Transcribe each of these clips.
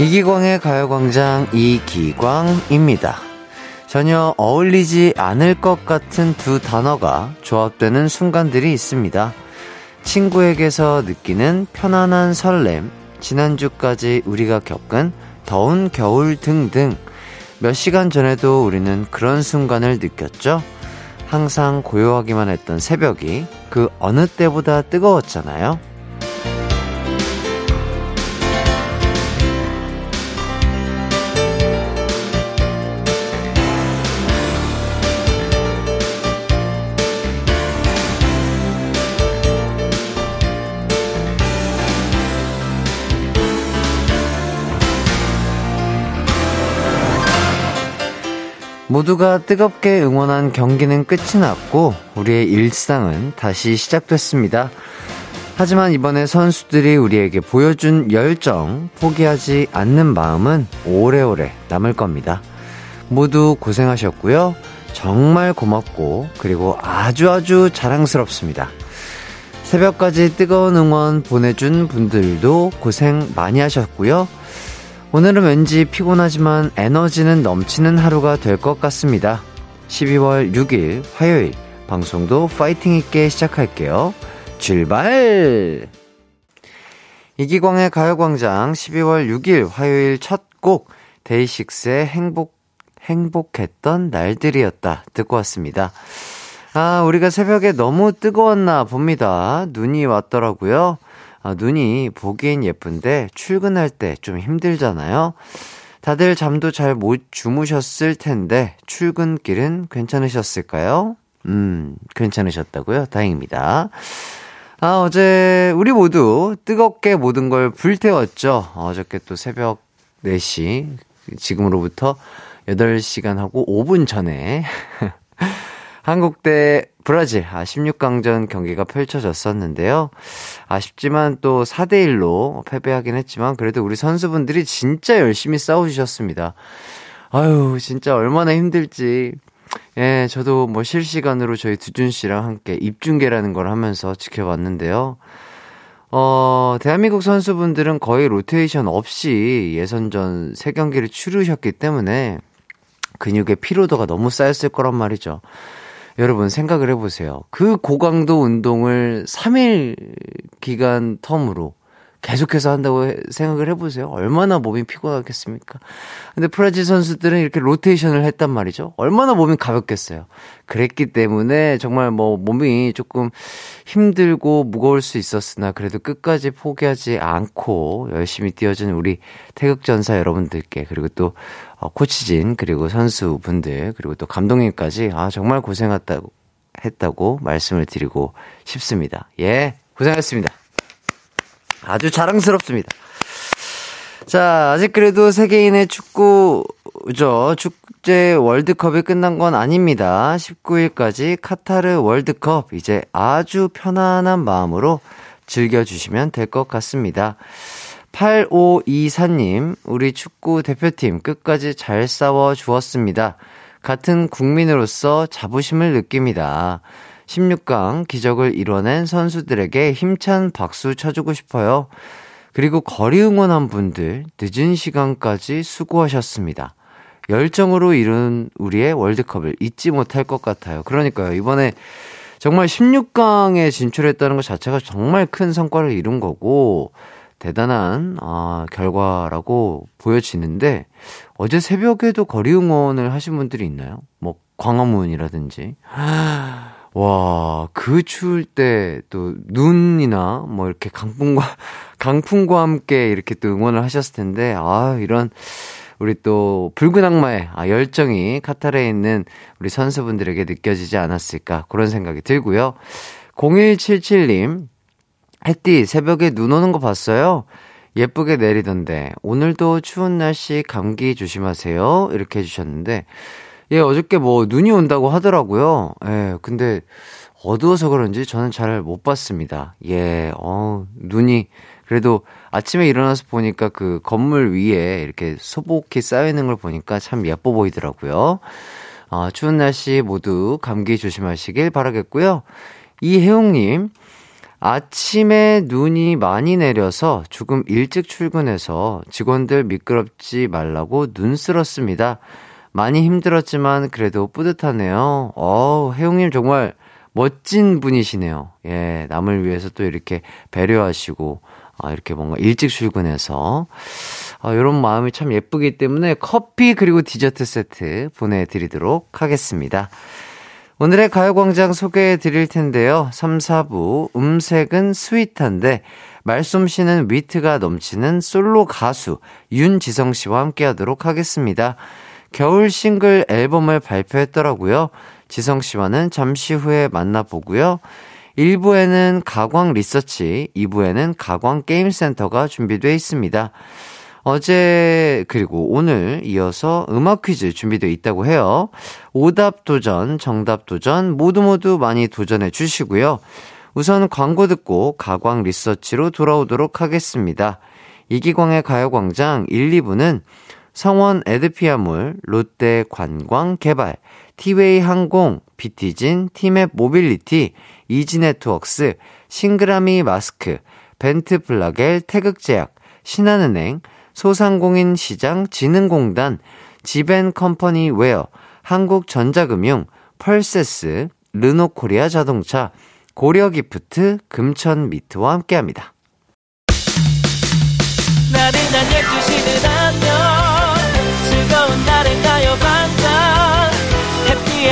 이기광의 가요광장 이기광입니다. 전혀 어울리지 않을 것 같은 두 단어가 조합되는 순간들이 있습니다. 친구에게서 느끼는 편안한 설렘, 지난주까지 우리가 겪은 더운 겨울 등등 몇 시간 전에도 우리는 그런 순간을 느꼈죠? 항상 고요하기만 했던 새벽이 그 어느 때보다 뜨거웠잖아요. 모두가 뜨겁게 응원한 경기는 끝이 났고 우리의 일상은 다시 시작됐습니다. 하지만 이번에 선수들이 우리에게 보여준 열정, 포기하지 않는 마음은 오래오래 남을 겁니다. 모두 고생하셨고요. 정말 고맙고 그리고 아주 아주 자랑스럽습니다. 새벽까지 뜨거운 응원 보내준 분들도 고생 많이 하셨고요. 오늘은 왠지 피곤하지만 에너지는 넘치는 하루가 될 것 같습니다. 12월 6일 화요일 방송도 파이팅 있게 시작할게요. 출발! 이기광의 가요광장 12월 6일 화요일 첫 곡 데이식스의 행복, 행복했던 날들이었다 듣고 왔습니다. 아, 우리가 새벽에 너무 뜨거웠나 봅니다. 눈이 왔더라고요. 아, 눈이 보기엔 예쁜데 출근할 때 좀 힘들잖아요. 다들 잠도 잘 못 주무셨을 텐데 출근길은 괜찮으셨을까요? 음, 괜찮으셨다고요? 다행입니다. 아, 어제 우리 모두 뜨겁게 모든 걸 불태웠죠. 어저께 또 새벽 4시, 지금으로부터 8시간 하고 5분 전에 한국 대 브라질 아 16강전 경기가 펼쳐졌었는데요. 아쉽지만 또 4대 1로 패배하긴 했지만 그래도 우리 선수분들이 진짜 열심히 싸워 주셨습니다. 아유, 진짜 얼마나 힘들지. 예, 저도 뭐 실시간으로 저희 두준 씨랑 함께 입중계라는 걸 하면서 지켜봤는데요. 어, 대한민국 선수분들은 거의 로테이션 없이 예선전 3경기를 치르셨기 때문에 근육의 피로도가 너무 쌓였을 거란 말이죠. 여러분 생각을 해보세요. 그 고강도 운동을 3일 기간 텀으로 계속해서 한다고 생각을 해보세요. 얼마나 몸이 피곤하겠습니까? 근데 프라질 선수들은 이렇게 로테이션을 했단 말이죠. 얼마나 몸이 가볍겠어요. 그랬기 때문에 정말 뭐 몸이 조금 힘들고 무거울 수 있었으나 그래도 끝까지 포기하지 않고 열심히 뛰어준 우리 태극전사 여러분들께 그리고 또 어, 코치진 그리고 선수분들 그리고 또 감독님까지 아 정말 고생했다고 했다고 말씀을 드리고 싶습니다. 예, 고생했습니다. 아주 자랑스럽습니다. 자, 아직 그래도 세계인의 축구죠. 축제 월드컵이 끝난 건 아닙니다. 19일까지 카타르 월드컵 이제 아주 편안한 마음으로 즐겨주시면 될 것 같습니다. 8524님, 우리 축구 대표팀 끝까지 잘 싸워 주었습니다. 같은 국민으로서 자부심을 느낍니다. 16강 기적을 이뤄낸 선수들에게 힘찬 박수 쳐주고 싶어요. 그리고 거리 응원한 분들 늦은 시간까지 수고하셨습니다. 열정으로 이룬 우리의 월드컵을 잊지 못할 것 같아요. 그러니까요. 이번에 정말 16강에 진출했다는 것 자체가 정말 큰 성과를 이룬 거고 대단한 아, 결과라고 보여지는데 어제 새벽에도 거리 응원을 하신 분들이 있나요? 뭐 광화문이라든지 와, 그 추울 때 또 눈이나 뭐 이렇게 강풍과, 강풍과 함께 이렇게 또 응원을 하셨을 텐데, 아, 이런 우리 또 붉은 악마의 아, 열정이 카타르에 있는 우리 선수분들에게 느껴지지 않았을까 그런 생각이 들고요. 0177님, 햇띠 새벽에 눈 오는 거 봤어요? 예쁘게 내리던데 오늘도 추운 날씨 감기 조심하세요. 이렇게 해주셨는데 예, 어저께 뭐 눈이 온다고 하더라고요. 예, 근데 어두워서 그런지 저는 잘 못 봤습니다. 예, 어, 눈이 그래도 아침에 일어나서 보니까 그 건물 위에 이렇게 소복히 쌓여있는 걸 보니까 참 예뻐 보이더라고요. 어, 추운 날씨 모두 감기 조심하시길 바라겠고요. 이혜웅님, 아침에 눈이 많이 내려서 조금 일찍 출근해서 직원들 미끄럽지 말라고 눈 쓸었습니다. 많이 힘들었지만 그래도 뿌듯하네요. 어, 혜용님 정말 멋진 분이시네요. 예, 남을 위해서 또 이렇게 배려하시고, 아, 이렇게 뭔가 일찍 출근해서, 아, 이런 마음이 참 예쁘기 때문에 커피 그리고 디저트 세트 보내드리도록 하겠습니다. 오늘의 가요광장 소개해 드릴 텐데요. 3, 4부 음색은 sweet한데 말솜씨는 위트가 넘치는 솔로 가수 윤지성 씨와 함께 하도록 하겠습니다. 겨울 싱글 앨범을 발표했더라고요. 지성 씨와는 잠시 후에 만나보고요. 1부에는 가광 리서치, 2부에는 가광 게임센터가 준비되어 있습니다. 어제 그리고 오늘 이어서 음악 퀴즈 준비되어 있다고 해요. 오답 도전, 정답 도전 모두 모두 많이 도전해 주시고요. 우선 광고 듣고 가광 리서치로 돌아오도록 하겠습니다. 이기광의 가요광장 1, 2부는 성원 에드피아몰, 롯데 관광 개발, 티웨이 항공, 비티진, 티맵 모빌리티, 이지네트웍스, 싱그라미 마스크, 벤트 플라겔 태극제약, 신한은행, 소상공인 시장 진흥공단, 지벤 컴퍼니 웨어, 한국전자금융, 펄세스, 르노코리아 자동차, 고려기프트, 금천 미트와 함께합니다. 나른한 12시는 안녕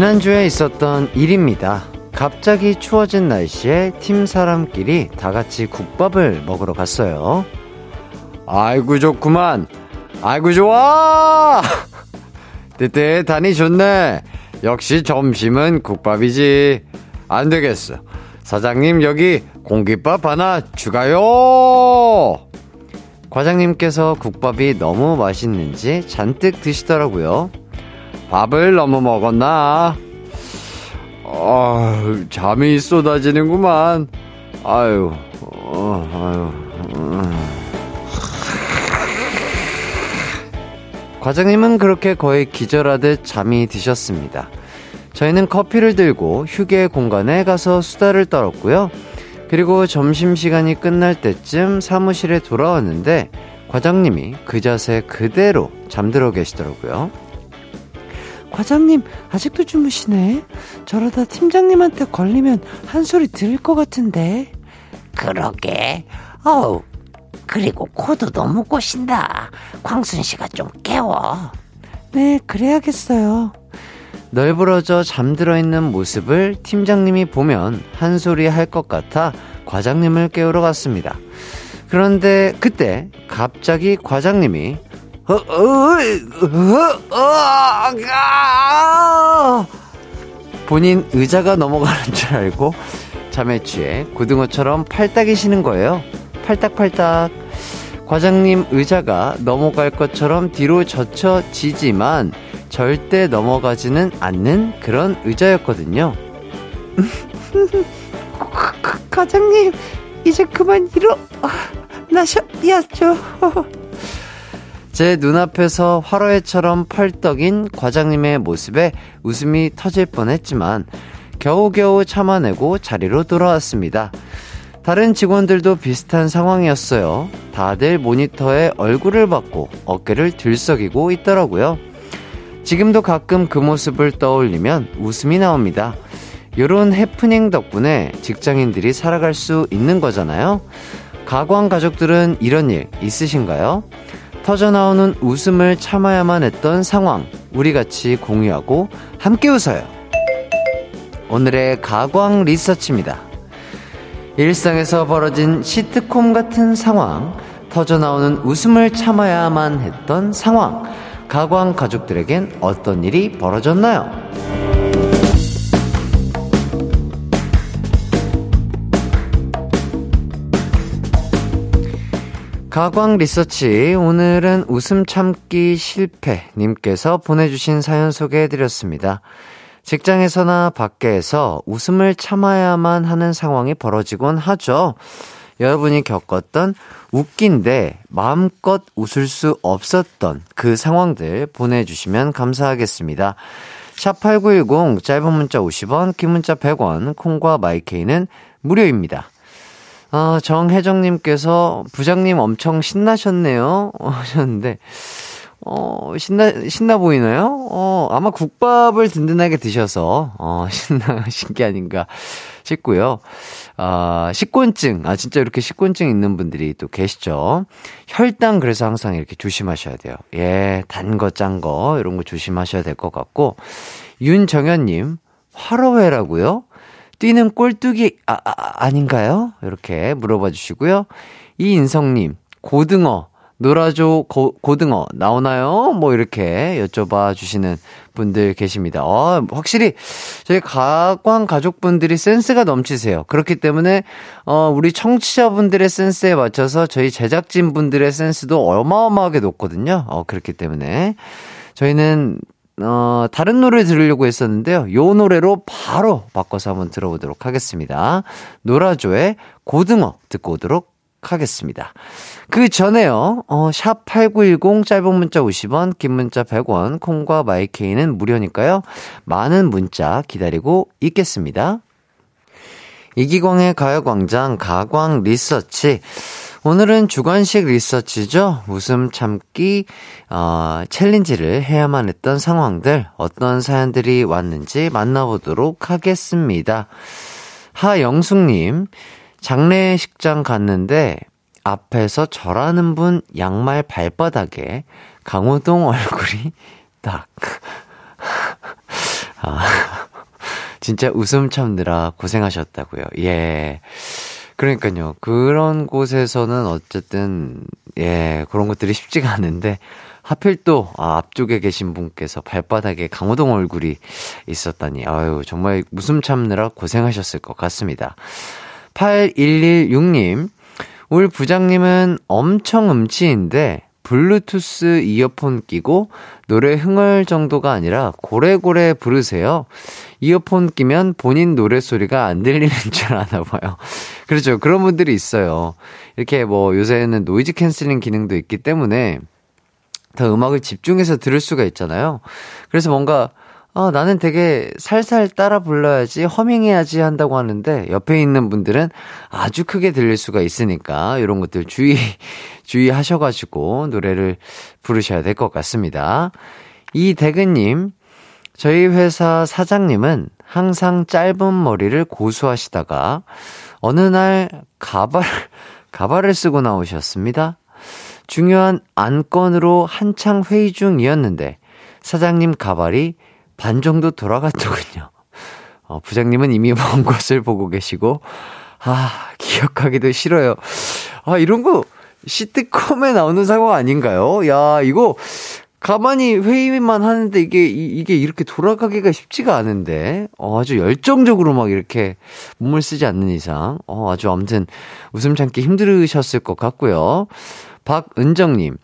지난주에 있었던 일입니다. 갑자기 추워진 날씨에 팀 사람끼리 다 같이 국밥을 먹으러 갔어요. 아이고 좋구만. 아이고 좋아. 뜨뜻하니 좋네. 역시 점심은 국밥이지. 안 되겠어. 사장님 여기 공깃밥 하나 추가요. 과장님께서 국밥이 너무 맛있는지 잔뜩 드시더라고요. 밥을 너무 먹었나? 아, 잠이 쏟아지는구만. 아유, 어, 아유. 음. 과장님은 그렇게 거의 기절하듯 잠이 드셨습니다. 저희는 커피를 들고 휴게 공간에 가서 수다를 떨었고요. 그리고 점심시간이 끝날 때쯤 사무실에 돌아왔는데 과장님이 그 자세 그대로 잠들어 계시더라고요. 과장님, 아직도 주무시네? 저러다 팀장님한테 걸리면 한 소리 들을 것 같은데. 그러게. 어우, 그리고 코도 너무 꼬신다. 광순 씨가 좀 깨워. 네, 그래야겠어요. 널브러져 잠들어 있는 모습을 팀장님이 보면 한 소리 할 것 같아 과장님을 깨우러 갔습니다. 그런데 그때 갑자기 과장님이 본인 의자가 넘어가는 줄 알고 잠에 취해 고등어처럼 팔딱이 시는 거예요. 팔딱팔딱. 과장님 의자가 넘어갈 것처럼 뒤로 젖혀지지만 절대 넘어가지는 않는 그런 의자였거든요. 과장님, 이제 그만 일어나셔야죠. 제 눈앞에서 화로회처럼 펄떡인 과장님의 모습에 웃음이 터질 뻔했지만 겨우겨우 참아내고 자리로 돌아왔습니다. 다른 직원들도 비슷한 상황이었어요. 다들 모니터에 얼굴을 받고 어깨를 들썩이고 있더라고요. 지금도 가끔 그 모습을 떠올리면 웃음이 나옵니다. 이런 해프닝 덕분에 직장인들이 살아갈 수 있는 거잖아요. 가광 가족들은 이런 일 있으신가요? 터져나오는 웃음을 참아야만 했던 상황, 우리 같이 공유하고 함께 웃어요. 오늘의 가광 리서치입니다. 일상에서 벌어진 시트콤 같은 상황, 터져나오는 웃음을 참아야만 했던 상황, 가광 가족들에겐 어떤 일이 벌어졌나요? 가광 리서치 오늘은 웃음 참기 실패 님께서 보내주신 사연 소개해드렸습니다. 직장에서나 밖에서 웃음을 참아야만 하는 상황이 벌어지곤 하죠. 여러분이 겪었던 웃긴데 마음껏 웃을 수 없었던 그 상황들 보내주시면 감사하겠습니다. 샵8910 짧은 문자 50원, 긴 문자 100원, 콩과 마이케이는 무료입니다. 아, 정혜정님께서 부장님 엄청 신나셨네요. 하셨는데, 어, 신나, 신나 보이나요? 어, 아마 국밥을 든든하게 드셔서, 어, 신나신 게 아닌가 싶고요. 아, 식곤증. 아, 진짜 이렇게 식곤증 있는 분들이 또 계시죠. 혈당 그래서 항상 이렇게 조심하셔야 돼요. 예, 단 거, 짠 거, 이런 거 조심하셔야 될 것 같고. 윤정현님, 화로회라고요? 뛰는 꼴뚜기, 아, 아, 아닌가요? 이렇게 물어봐 주시고요. 이인성님, 고등어, 놀아줘 고, 고등어 나오나요? 뭐 이렇게 여쭤봐 주시는 분들 계십니다. 어, 확실히 저희 가광 가족분들이 센스가 넘치세요. 그렇기 때문에 어, 우리 청취자분들의 센스에 맞춰서 저희 제작진 분들의 센스도 어마어마하게 높거든요. 어, 그렇기 때문에 저희는 어, 다른 노래 들으려고 했었는데요. 요 노래로 바로 바꿔서 한번 들어보도록 하겠습니다. 노라조의 고등어 듣고 오도록 하겠습니다. 그 전에요, 어, 샵8910 짧은 문자 50원, 긴 문자 100원, 콩과 마이케이는 무료니까요. 많은 문자 기다리고 있겠습니다. 이기광의 가요광장 가광 리서치. 오늘은 주관식 리서치죠. 웃음 참기, 어, 챌린지를 해야만 했던 상황들, 어떤 사연들이 왔는지 만나보도록 하겠습니다. 하영숙님, 장례식장 갔는데, 앞에서 절하는 분 양말 발바닥에 강호동 얼굴이 딱. 아, 진짜 웃음 참느라 고생하셨다고요. 예. 그러니까요. 그런 곳에서는 어쨌든 예 그런 것들이 쉽지가 않은데 하필 또 아, 앞쪽에 계신 분께서 발바닥에 강호동 얼굴이 있었다니 아유 정말 웃음 참느라 고생하셨을 것 같습니다. 8116님 우리 부장님은 엄청 음치인데 블루투스 이어폰 끼고 노래 흥얼 정도가 아니라 고래고래 부르세요. 이어폰 끼면 본인 노래소리가 안 들리는 줄 아나 봐요. 그렇죠. 그런 분들이 있어요. 이렇게 뭐 요새는 noise canceling 기능도 있기 때문에 더 음악을 집중해서 들을 수가 있잖아요. 그래서 뭔가 아, 나는 되게 살살 따라 불러야지, 허밍해야지 한다고 하는데, 옆에 있는 분들은 아주 크게 들릴 수가 있으니까, 이런 것들 주의, 주의하셔가지고, 노래를 부르셔야 될 것 같습니다. 이대근님, 저희 회사 사장님은 항상 짧은 머리를 고수하시다가, 어느 날 가발, 가발을 쓰고 나오셨습니다. 중요한 안건으로 한창 회의 중이었는데, 사장님 가발이 반 정도 돌아갔더군요. 어, 부장님은 이미 먼 곳을 보고 계시고, 아, 기억하기도 싫어요. 아, 이런 거 시트콤에 나오는 상황 아닌가요? 야, 이거 가만히 회의만 하는데 이게, 이 게 이렇게 돌아가기가 쉽지가 않은데, 어, 아주 열정적으로 막 이렇게 몸을 쓰지 않는 이상, 어, 아주 아무튼 웃음 참기 힘들으셨을 것 같고요. 박은정님,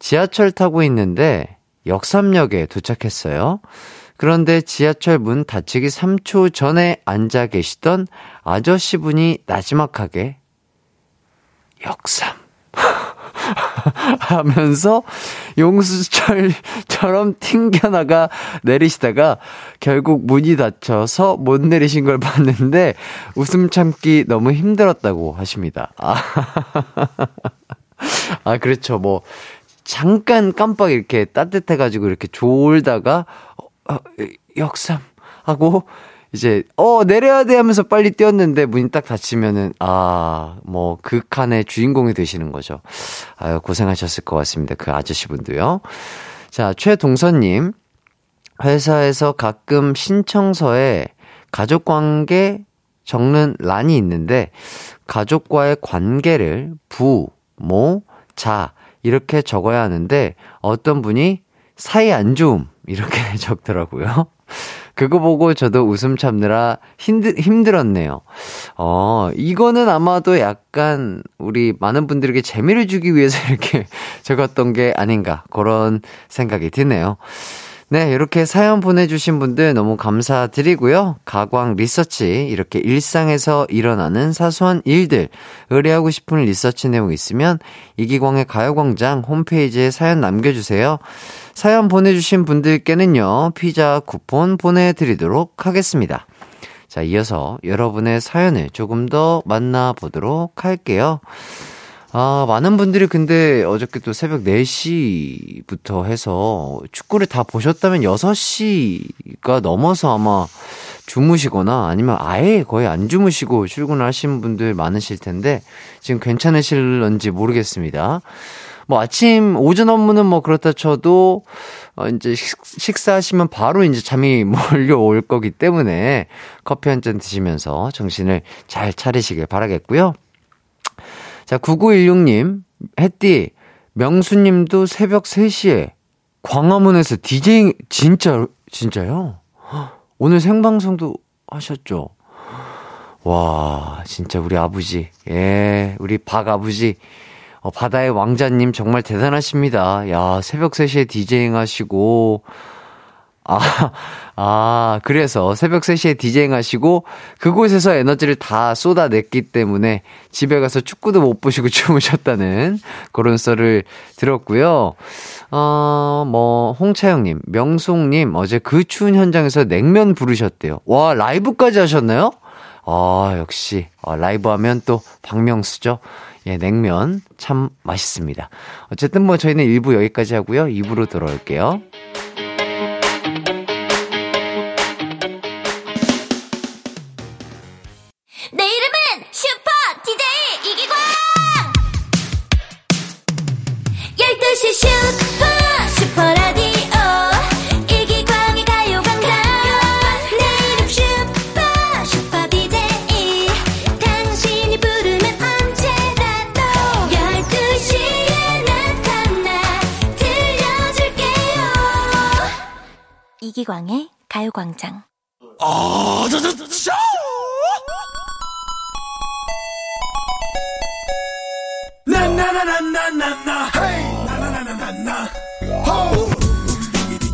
지하철 타고 있는데 역삼역에 도착했어요. 그런데 지하철 문 닫히기 3초 전에 앉아 계시던 아저씨 분이 나지막하게 역삼 하면서 용수철처럼 튕겨나가 내리시다가 결국 문이 닫혀서 못 내리신 걸 봤는데 웃음 참기 너무 힘들었다고 하십니다. 아, 아 그렇죠. 뭐 잠깐 깜빡 이렇게 따뜻해가지고 이렇게 졸다가 어, 역삼 하고 이제 어 내려야 돼 하면서 빨리 뛰었는데 문이 딱 닫히면은 아 뭐 그 칸의 주인공이 되시는 거죠. 아유 고생하셨을 것 같습니다. 그 아저씨 분도요. 자 최동선님 회사에서 가끔 신청서에 가족 관계 적는 란이 있는데 가족과의 관계를 부, 모, 자 이렇게 적어야 하는데 어떤 분이 사이 안 좋음. 이렇게 적더라고요. 그거 보고 저도 웃음 참느라 힘들, 힘들었네요. 어, 이거는 아마도 약간 우리 많은 분들에게 재미를 주기 위해서 이렇게 적었던 게 아닌가. 그런 생각이 드네요. 네, 이렇게 사연 보내주신 분들 너무 감사드리고요. 가광 리서치, 이렇게 일상에서 일어나는 사소한 일들, 의뢰하고 싶은 리서치 내용 있으면 이기광의 가요광장 홈페이지에 사연 남겨주세요. 사연 보내주신 분들께는요, 피자 쿠폰 보내드리도록 하겠습니다. 자, 이어서 여러분의 사연을 조금 더 만나보도록 할게요. 아, 많은 분들이 근데 어저께 또 새벽 4시부터 해서 축구를 다 보셨다면 6시가 넘어서 아마 주무시거나 아니면 아예 거의 안 주무시고 출근을 하신 분들 많으실 텐데 지금 괜찮으실런지 모르겠습니다. 뭐 아침 오전 업무는 뭐 그렇다 쳐도 어 이제 식, 사하시면 바로 이제 잠이 몰려올 거기 때문에 커피 한 잔 드시면서 정신을 잘 차리시길 바라겠고요. 자, 9916님, 햇띠, 명수님도 새벽 3시에 광화문에서 디제잉, 진짜, 진짜요? 오늘 생방송도 하셨죠? 와, 진짜 우리 아버지, 예, 우리 박 아버지, 어, 바다의 왕자님 정말 대단하십니다. 야, 새벽 3시에 디제잉 하시고, 아, 아, 그래서 새벽 3시에 디제잉 하시고 그곳에서 에너지를 다 쏟아냈기 때문에 집에 가서 축구도 못 보시고 주무셨다는 그런 썰을 들었고요. 어, 뭐, 홍차영님, 명송님, 어제 그 추운 현장에서 냉면 부르셨대요. 와, 라이브까지 하셨나요? 아, 역시, 어, 라이브 하면 또 박명수죠. 예, 냉면 참 맛있습니다. 어쨌든 뭐 저희는 1부 여기까지 하고요. 2부로 돌아올게요. 가요광장. 아, 저, 저, 저, 저!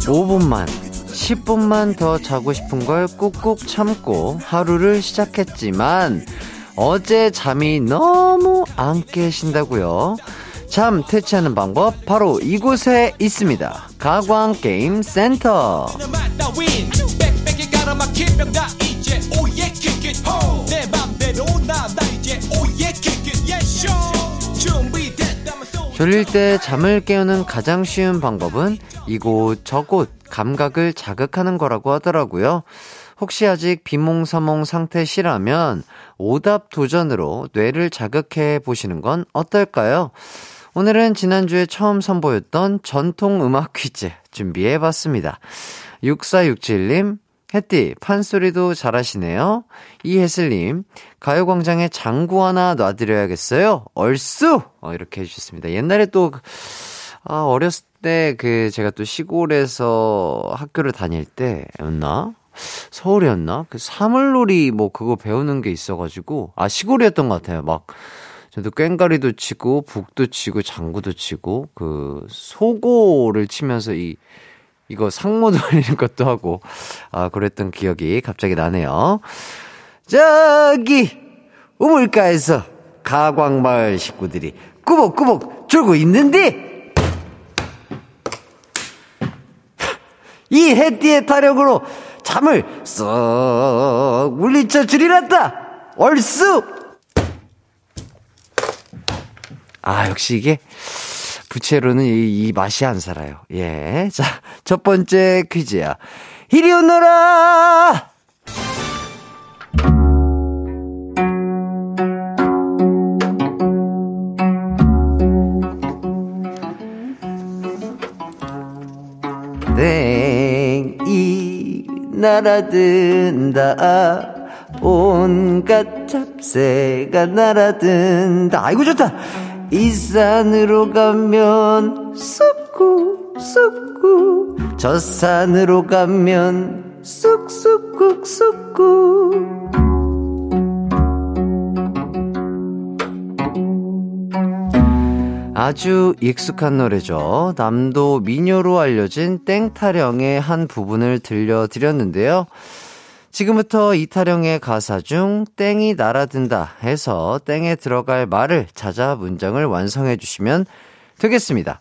(5분만) 10분만 더 자고 싶은 걸 꾹꾹 참고 하루를 시작했지만 어제 잠이 너무 안 깨신다고요. 잠 퇴치하는 방법 바로 이곳에 있습니다. 가광 게임 센터. 졸릴 때 잠을 깨우는 가장 쉬운 방법은 이곳 저곳 감각을 자극하는 거라고 하더라고요. 혹시 아직 비몽사몽 상태시라면 오답 도전으로 뇌를 자극해 보시는 건 어떨까요? 오늘은 지난주에 처음 선보였던 전통 음악 퀴즈 준비해 봤습니다. 6467님, 햇띠, 판소리도 잘하시네요. 이혜슬님, 가요광장에 장구 하나 놔드려야겠어요. 얼쑤! 어, 이렇게 해주셨습니다. 옛날에 또, 아, 어렸을 때, 그, 제가 또 시골에서 학교를 다닐 때였나? 서울이었나? 그 사물놀이 뭐 그거 배우는 게 있어가지고, 아, 시골이었던 것 같아요. 막, 저도 꽹가리도 치고 북도 치고 장구도 치고 그 소고를 치면서 이 이거 상모 돌리는 것도 하고 아 그랬던 기억이 갑자기 나네요. 저기 우물가에서 가광마을 식구들이 꾸벅꾸벅 졸고 있는데 이 해띠의 타력으로 잠을 쏙 물리쳐 주리란다 얼쑤 아, 역시 이게 부채로는 이, 이 맛이 안 살아요. 예. 자, 첫 번째 퀴즈야. 이리 오너라! 땡이 날아든다 온갖 잡새가 날아든다 아이고 좋다 이 산으로 가면 썩고 쑥쑥쑥 저 산으로 가면 쑥쑥쑥쑥 아주 익숙한 노래죠. 남도 미녀로 알려진 땡타령의 한 부분을 들려드렸는데요. 지금부터 이타령의 가사 중 땡이 날아든다 해서 땡에 들어갈 말을 찾아 문장을 완성해 주시면 되겠습니다.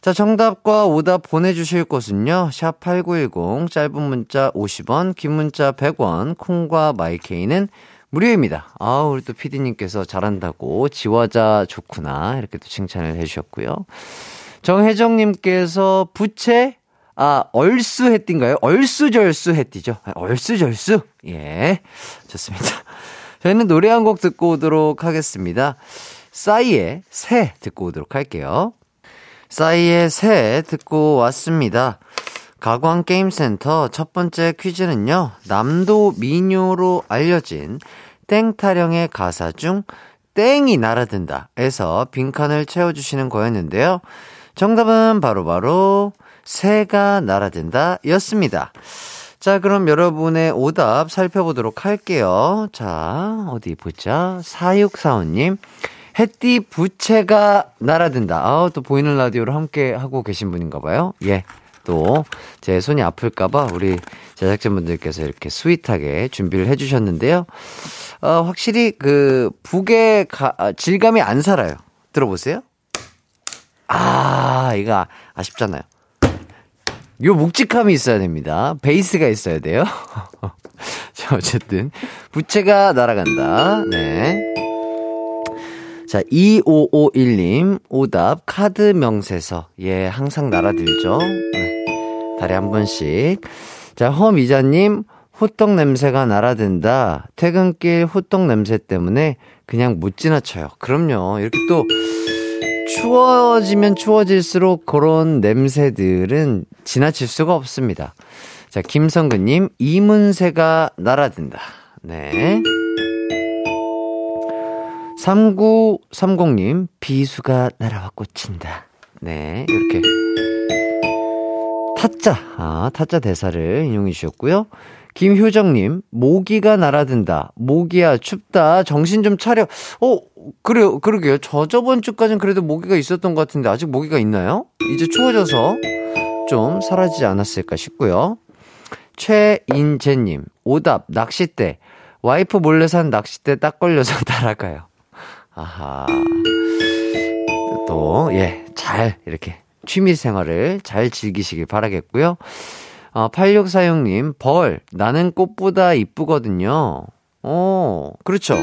자, 정답과 오답 보내주실 곳은요, 샵8910, 짧은 문자 50원, 긴 문자 100원, 콩과 마이케이는 무료입니다. 아, 우리 또 피디님께서 잘한다고, 지화자 좋구나, 이렇게 또 칭찬을 해주셨고요. 정혜정님께서 부채, 아, 얼쑤했띠인가요? 얼쑤절쑤했띠죠. 아, 얼쑤절쑤? 예. 좋습니다. 저희는 노래 한 곡 듣고 오도록 하겠습니다. 싸이의 새 듣고 오도록 할게요. 싸이의 새 듣고 왔습니다. 가광게임센터 첫 번째 퀴즈는요, 남도 미녀로 알려진 땡타령의 가사 중 땡이 날아든다 에서 빈칸을 채워주시는 거였는데요. 정답은 바로바로 바로 새가 날아든다 였습니다. 자, 그럼 여러분의 오답 살펴보도록 할게요. 자, 어디 보자. 4645님. 햇띠 부채가 날아든다. 아우, 또 보이는 라디오로 함께 하고 계신 분인가 봐요. 예. 또, 제 손이 아플까봐 우리 제작진분들께서 이렇게 스윗하게 준비를 해주셨는데요. 어, 확실히 그, 북의 가, 아, 질감이 안 살아요. 들어보세요. 아, 이거 아쉽잖아요. 요 묵직함이 있어야 됩니다. 베이스가 있어야 돼요. 자, 어쨌든. 부채가 날아간다. 네. 자, 2551님, 오답, 카드 명세서. 예, 항상 날아들죠. 네. 달에 한 번씩. 자, 허미자님, 호떡 냄새가 날아든다. 퇴근길 호떡 냄새 때문에 그냥 못 지나쳐요. 그럼요. 이렇게 또, 추워지면 추워질수록 그런 냄새들은 지나칠 수가 없습니다. 자, 김성근님, 이문세가 날아든다. 네. 3930님, 비수가 날아와 꽂힌다. 네, 이렇게. 타짜, 아, 타짜 대사를 인용해 주셨고요. 김효정님, 모기가 날아든다. 모기야, 춥다. 정신 좀 차려. 어, 그래요, 그러게요. 저 저번 주까진 그래도 모기가 있었던 것 같은데, 아직 모기가 있나요? 이제 추워져서 좀 사라지지 않았을까 싶고요. 최인재님, 오답, 낚싯대. 와이프 몰래 산 낚싯대 딱 걸려서 날아가요. 아하. 또, 예, 잘, 이렇게 취미 생활을 잘 즐기시길 바라겠고요. 어, 8646님, 벌, 나는 꽃보다 이쁘거든요. 어, 그렇죠.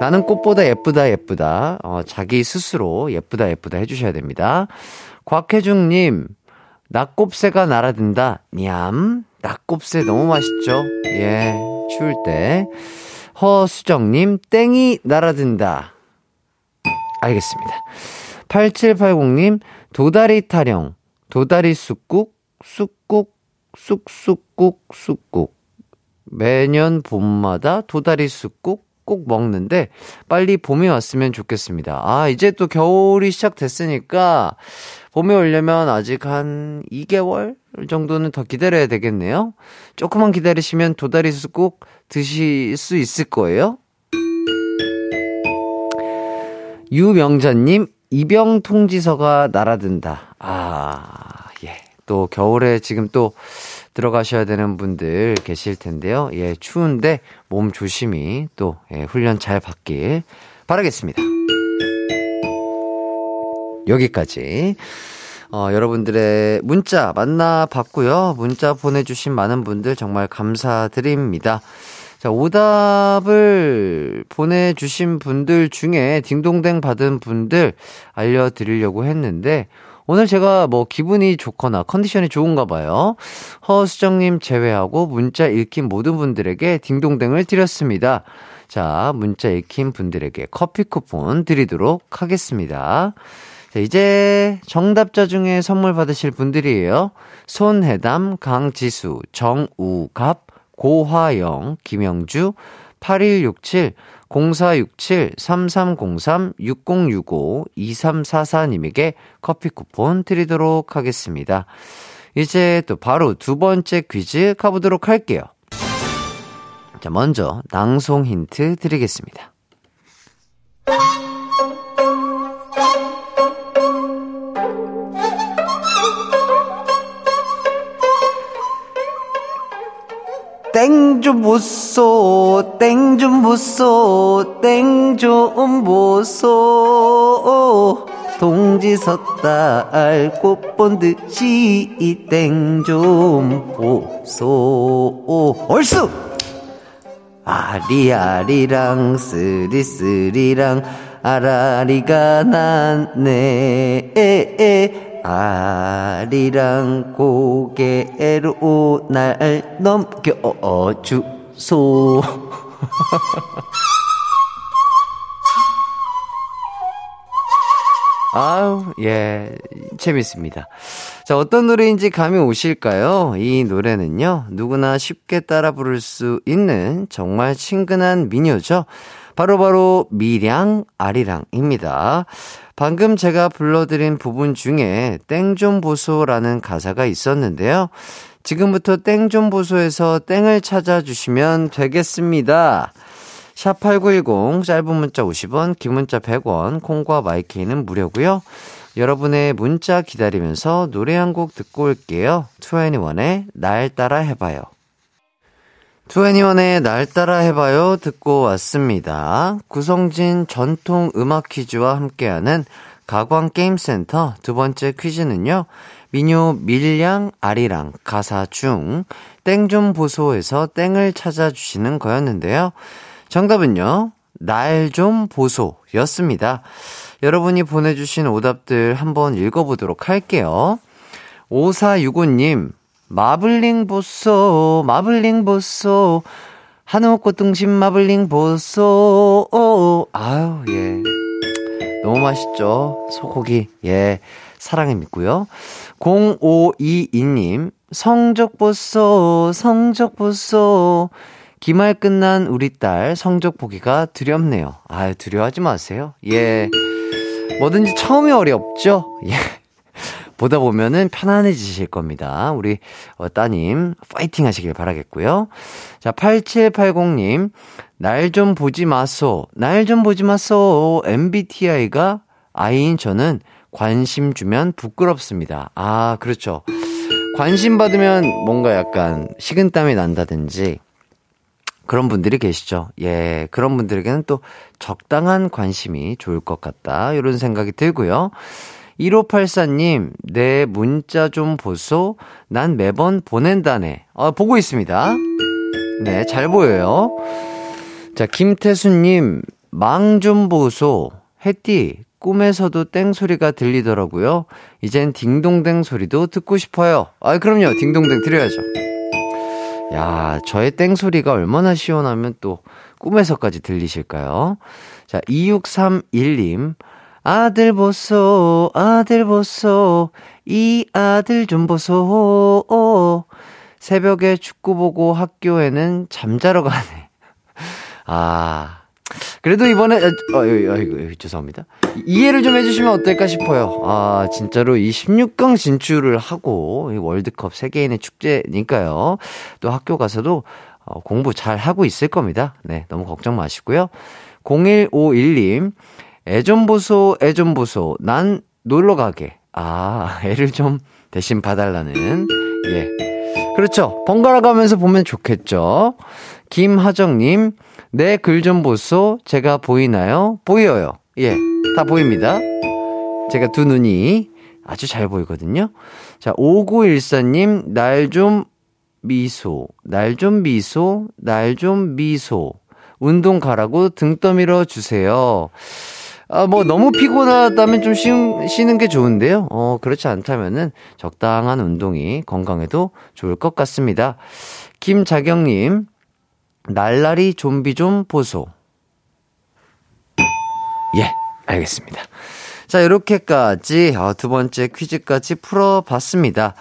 나는 꽃보다 예쁘다, 예쁘다. 어, 자기 스스로 예쁘다, 예쁘다 해주셔야 됩니다. 곽혜중님, 낙곱새가 날아든다. 냠. 낙곱새 너무 맛있죠? 예, 추울 때. 허수정님, 땡이 날아든다. 알겠습니다. 8780님, 도다리 타령, 도다리 쑥국, 쑥국, 쑥쑥국, 쑥국. 매년 봄마다 도다리 쑥국 꼭 먹는데 빨리 봄이 왔으면 좋겠습니다. 아, 이제 또 겨울이 시작됐으니까 봄에 오려면 아직 한 2개월 정도는 더 기다려야 되겠네요. 조금만 기다리시면 도다리 쑥국 드실 수 있을 거예요. 유명자님, 입영 통지서가 날아든다. 아, 또 겨울에 지금 또 들어가셔야 되는 분들 계실 텐데요. 예, 추운데 몸 조심히 또 예, 훈련 잘 받길 바라겠습니다. 여기까지. 어, 여러분들의 문자 만나봤고요. 문자 보내주신 많은 분들 정말 감사드립니다. 자, 오답을 보내주신 분들 중에 딩동댕 받은 분들 알려드리려고 했는데, 오늘 제가 뭐 기분이 좋거나 컨디션이 좋은가 봐요. 허수정님 제외하고 문자 읽힌 모든 분들에게 딩동댕을 드렸습니다. 자, 문자 읽힌 분들에게 커피 쿠폰 드리도록 하겠습니다. 자, 이제 정답자 중에 선물 받으실 분들이에요. 손해담, 강지수, 정우갑, 고화영, 김영주, 8167 0467 3303 6065 2344님에게 커피 쿠폰 드리도록 하겠습니다. 이제 또 바로 두 번째 퀴즈 가보도록 할게요. 자, 먼저 낭송 힌트 드리겠습니다. 땡좀 보소 땡좀 보소 땡좀 보소. 동지 섰다 알고 본 듯이 땡 좀 보소. 얼쑤! 아리아리랑 쓰리쓰리랑 아라리가 났네 아리랑 고개로 날 넘겨주소. 아우, 예, 재밌습니다. 자, 어떤 노래인지 감이 오실까요? 이 노래는요, 누구나 쉽게 따라 부를 수 있는 정말 친근한 미녀죠. 바로바로 바로 미량, 아리랑입니다. 방금 제가 불러드린 부분 중에 땡 좀 보소라는 가사가 있었는데요. 지금부터 땡 좀 보소에서 땡을 찾아주시면 되겠습니다. 샵8910 짧은 문자 50원, 긴 문자 100원, 콩과 마이케이는 무료고요. 여러분의 문자 기다리면서 노래 한 곡 듣고 올게요. 2NE1의 날 따라 해봐요. 2NE1의 날 따라 해봐요 듣고 왔습니다. 구성진 전통 음악 퀴즈와 함께하는 가광 게임센터 두 번째 퀴즈는요. 미녀 밀양 아리랑 가사 중 땡 좀 보소에서 땡을 찾아주시는 거였는데요. 정답은요. 날 좀 보소였습니다. 여러분이 보내주신 오답들 한번 읽어보도록 할게요. 5465님, 마블링 보소, 마블링 보소, 한우 꽃 등심 마블링 보소, 아유, 예. 너무 맛있죠? 소고기, 예. 사랑해 믿고요. 0522님, 성적 보소, 성적 보소. 기말 끝난 우리 딸 성적 보기가 두렵네요. 아유, 두려워하지 마세요. 예. 뭐든지 처음이 어렵죠? 예. 보다 보면은 편안해지실 겁니다. 우리 어, 따님 파이팅 하시길 바라겠고요. 자, 8780님. 날 좀 보지 마소. 날 좀 보지 마소. MBTI가 아이인 저는 관심 주면 부끄럽습니다. 아, 그렇죠. 관심 받으면 뭔가 약간 식은땀이 난다든지 그런 분들이 계시죠. 예, 그런 분들에게는 또 적당한 관심이 좋을 것 같다. 이런 생각이 들고요. 1584님, 내 문자 좀 보소. 난 매번 보낸다네. 아, 보고 있습니다. 네, 잘 보여요. 자, 김태수님, 망 좀 보소. 햇띠, 꿈에서도 땡 소리가 들리더라고요. 이젠 딩동댕 소리도 듣고 싶어요. 아, 그럼요. 딩동댕 드려야죠. 야, 저의 땡 소리가 얼마나 시원하면 또 꿈에서까지 들리실까요? 자, 2631님, 아들 보소, 아들 보소, 이 아들 좀 보소. 새벽에 축구 보고 학교에는 잠자러 가네. 아. 그래도 이번에, 어, 어이구, 어이구, 죄송합니다. 이해를 좀 해주시면 어떨까 싶어요. 아, 진짜로 이 16강 진출을 하고, 이 월드컵 세계인의 축제니까요. 또 학교 가서도 어, 공부 잘 하고 있을 겁니다. 네, 너무 걱정 마시고요. 0151님, 애좀 보소, 애좀 보소. 난 놀러 가게. 아, 애를 좀 대신 봐달라는. 예. 그렇죠. 번갈아 가면서 보면 좋겠죠. 김하정님, 내 글 좀 보소. 제가 보이나요? 보여요. 예. 다 보입니다. 제가 두 눈이 아주 잘 보이거든요. 자, 5914님, 날 좀 미소. 날 좀 미소. 날 좀 미소. 운동 가라고 등 떠밀어 주세요. 아, 뭐, 너무 피곤하다면 좀 쉬는, 쉬는 게 좋은데요. 어, 그렇지 않다면은 적당한 운동이 건강에도 좋을 것 같습니다. 김자경님, 날라리 좀비 좀 보소. 예, 알겠습니다. 자, 이렇게까지 어, 두 번째 퀴즈까지 풀어봤습니다.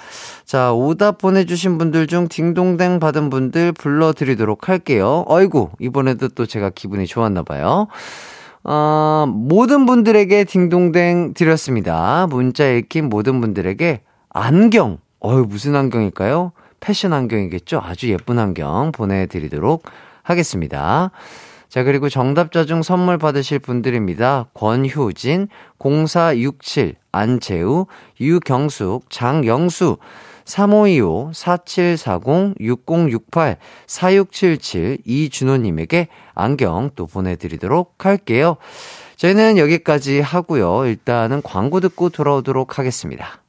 자, 오답 보내주신 분들 중 딩동댕 받은 분들 불러드리도록 할게요. 어이구, 이번에도 또 제가 기분이 좋았나봐요. 어, 모든 분들에게 딩동댕 드렸습니다. 문자 읽힌 모든 분들에게 안경, 어유 무슨 안경일까요? 패션 안경이겠죠? 아주 예쁜 안경 보내드리도록 하겠습니다. 자, 그리고 정답자 중 선물 받으실 분들입니다. 권효진, 0467, 안재우, 유경숙, 장영수, 3525, 4740, 6068, 4677, 이준호님에게 안경 또 보내드리도록 할게요. 저희는 여기까지 하고요. 일단은 광고 듣고 돌아오도록 하겠습니다.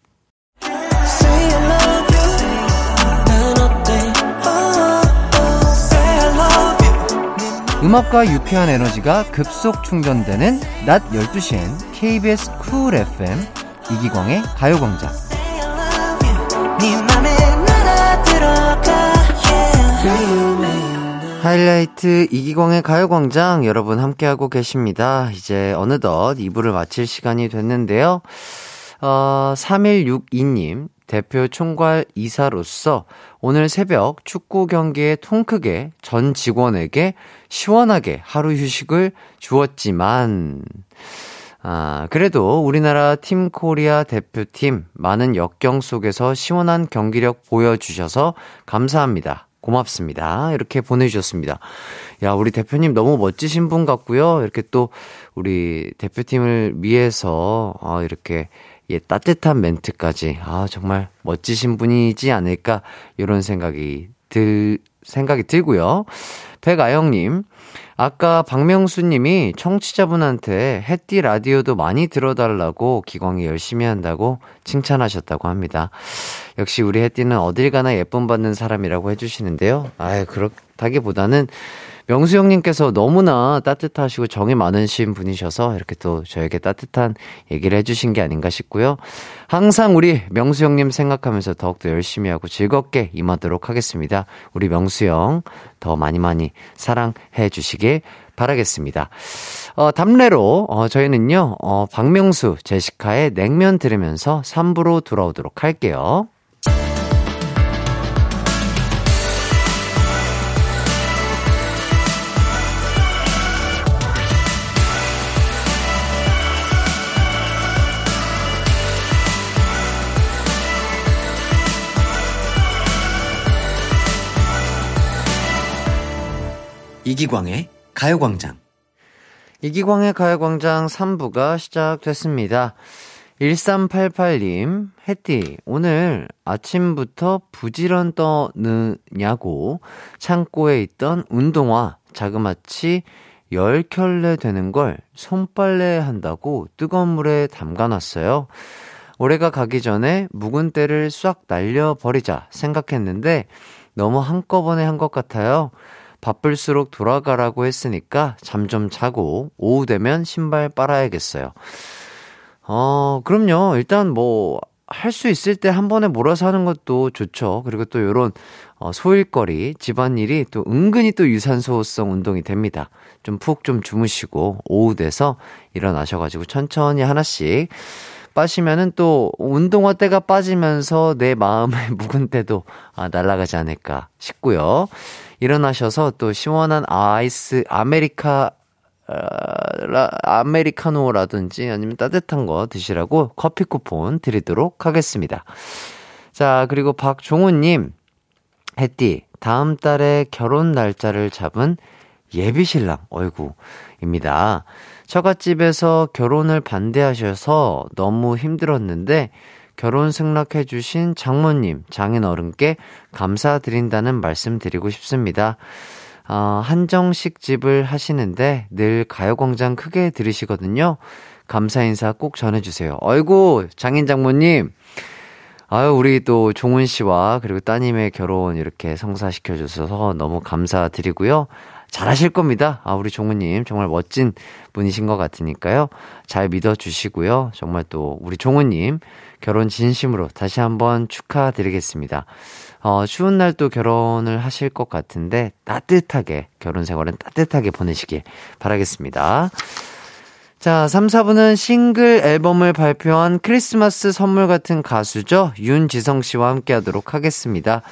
음악과 유쾌한 에너지가 급속 충전되는 낮 12시엔 KBS 쿨 FM 이기광의 가요광장. 하이라이트 이기광의 가요광장 여러분 함께하고 계십니다. 이제 어느덧 2부를 마칠 시간이 됐는데요. 어, 3162님, 대표 총괄 이사로서 오늘 새벽 축구 경기에 통 크게 전 직원에게 시원하게 하루 휴식을 주었지만, 아, 그래도 우리나라 팀 코리아 대표팀 많은 역경 속에서 시원한 경기력 보여주셔서 감사합니다. 고맙습니다. 이렇게 보내주셨습니다. 야, 우리 대표님 너무 멋지신 분 같고요. 이렇게 또 우리 대표팀을 위해서, 어, 이렇게 예, 따뜻한 멘트까지, 아, 정말 멋지신 분이지 않을까, 이런 생각이 들, 생각이 들고요. 백아영님, 아까 박명수님이 청취자분한테 햇띠 라디오도 많이 들어달라고 기광이 열심히 한다고 칭찬하셨다고 합니다. 역시 우리 햇띠는 어딜 가나 예쁨 받는 사람이라고 해주시는데요. 아유, 그렇다기보다는 명수 형님께서 너무나 따뜻하시고 정이 많으신 분이셔서 이렇게 또 저에게 따뜻한 얘기를 해주신 게 아닌가 싶고요. 항상 우리 명수 형님 생각하면서 더욱더 열심히 하고 즐겁게 임하도록 하겠습니다. 우리 명수 형 더 많이 많이 사랑해 주시길 바라겠습니다. 어, 답례로, 어, 저희는요, 어, 박명수, 제시카의 냉면 들으면서 3부로 돌아오도록 할게요. 이기광의 가요광장. 이기광의 가요광장 3부가 시작됐습니다. 1388님, 혜띠, 오늘 아침부터 부지런 떠느냐고 창고에 있던 운동화 자그마치 10켤레 되는 걸 손빨래 한다고 뜨거운 물에 담가놨어요. 올해가 가기 전에 묵은 때를 싹 날려버리자 생각했는데 너무 한꺼번에 한 것 같아요. 바쁠수록 돌아가라고 했으니까 잠 좀 자고 오후 되면 신발 빨아야겠어요. 어, 그럼요. 일단 뭐, 할 수 있을 때 한 번에 몰아서 하는 것도 좋죠. 그리고 또 요런, 어, 소일거리, 집안일이 또 은근히 또 유산소성 운동이 됩니다. 좀 푹좀 주무시고, 오후 돼서 일어나셔가지고 천천히 하나씩 빠시면은 또 운동화 때가 빠지면서 내 마음의 묵은 때도 아, 날아가지 않을까 싶고요. 일어나셔서 또 시원한 아이스 아메리카 어, 라, 아메리카노라든지 아니면 따뜻한 거 드시라고 커피 쿠폰 드리도록 하겠습니다. 자, 그리고 박종훈님, 햇띠, 다음 달에 결혼 날짜를 잡은 예비신랑, 어이구 입니다. 처갓집에서 결혼을 반대하셔서 너무 힘들었는데, 결혼 승낙해주신 장모님, 장인어른께 감사드린다는 말씀 드리고 싶습니다. 어, 한정식 집을 하시는데 늘 가요광장 크게 들으시거든요. 감사 인사 꼭 전해주세요. 어이구, 장인 장모님. 아유, 우리 또 종훈 씨와 그리고 따님의 결혼 이렇게 성사시켜주셔서 너무 감사드리고요. 잘하실 겁니다. 아, 우리 종우님 정말 멋진 분이신 것 같으니까요. 잘 믿어주시고요. 정말 또 우리 종우님 결혼 진심으로 다시 한번 축하드리겠습니다. 어, 추운 날 또 결혼을 하실 것 같은데 따뜻하게 결혼 생활은 따뜻하게 보내시길 바라겠습니다. 자, 3, 4부는 싱글 앨범을 발표한 크리스마스 선물 같은 가수죠. 윤지성 씨와 함께 하도록 하겠습니다.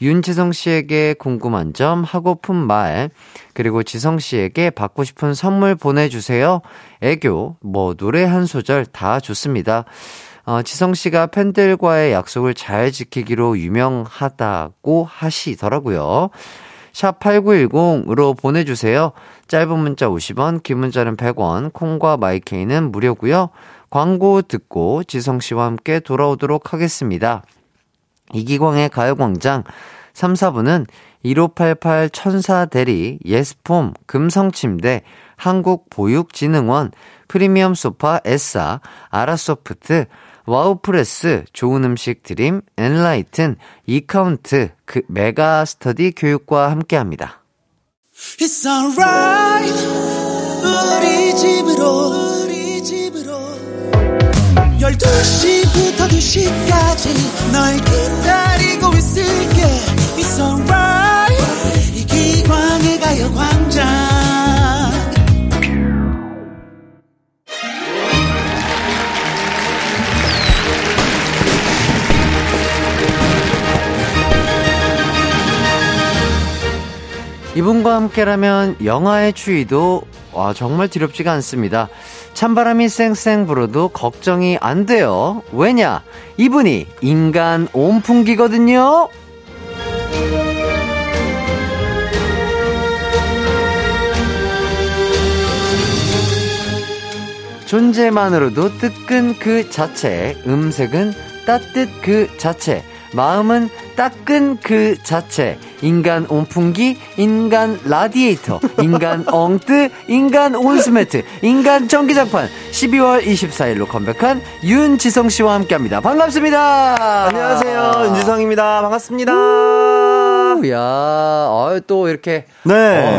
윤지성 씨에게 궁금한 점, 하고픈 말, 그리고 지성 씨에게 받고 싶은 선물 보내주세요. 애교, 뭐, 노래 한 소절 다 좋습니다. 어, 지성 씨가 팬들과의 약속을 잘 지키기로 유명하다고 하시더라고요. 샵 8910으로 보내주세요. 짧은 문자 50원, 긴 문자는 100원, 콩과 마이케이는 무료고요 광고 듣고 지성 씨와 함께 돌아오도록 하겠습니다. 이기광의 가요광장 3, 4부는 1588 천사대리, 예스폼, 금성침대, 한국보육진흥원, 프리미엄 소파 에싸, 아라소프트, 와우프레스, 좋은 음식 드림, 엔라이튼, 이카운트, 그 메가 스터디 교육과 함께 합니다. It's alright. 우리 집으로, 우리 집으로. 12시부터 2시까지 널 기다리고 있을게. It's alright. 이 기광의 가요 광 이분과 함께라면 영하의 추위도 와 정말 두렵지가 않습니다. 찬바람이 쌩쌩 불어도 걱정이 안 돼요. 왜냐? 이분이 인간 온풍기거든요. 존재만으로도 뜨끈 그 자체, 음색은 따뜻 그 자체, 마음은 따끈 그 자체. 인간 온풍기, 인간 라디에이터, 인간 엉뜨, 인간 온스매트, 인간 전기장판. 12월 24일로 컴백한 윤지성 씨와 함께 합니다. 반갑습니다. 안녕하세요. 윤지성입니다. 반갑습니다. 야, 어, 또 이렇게 네.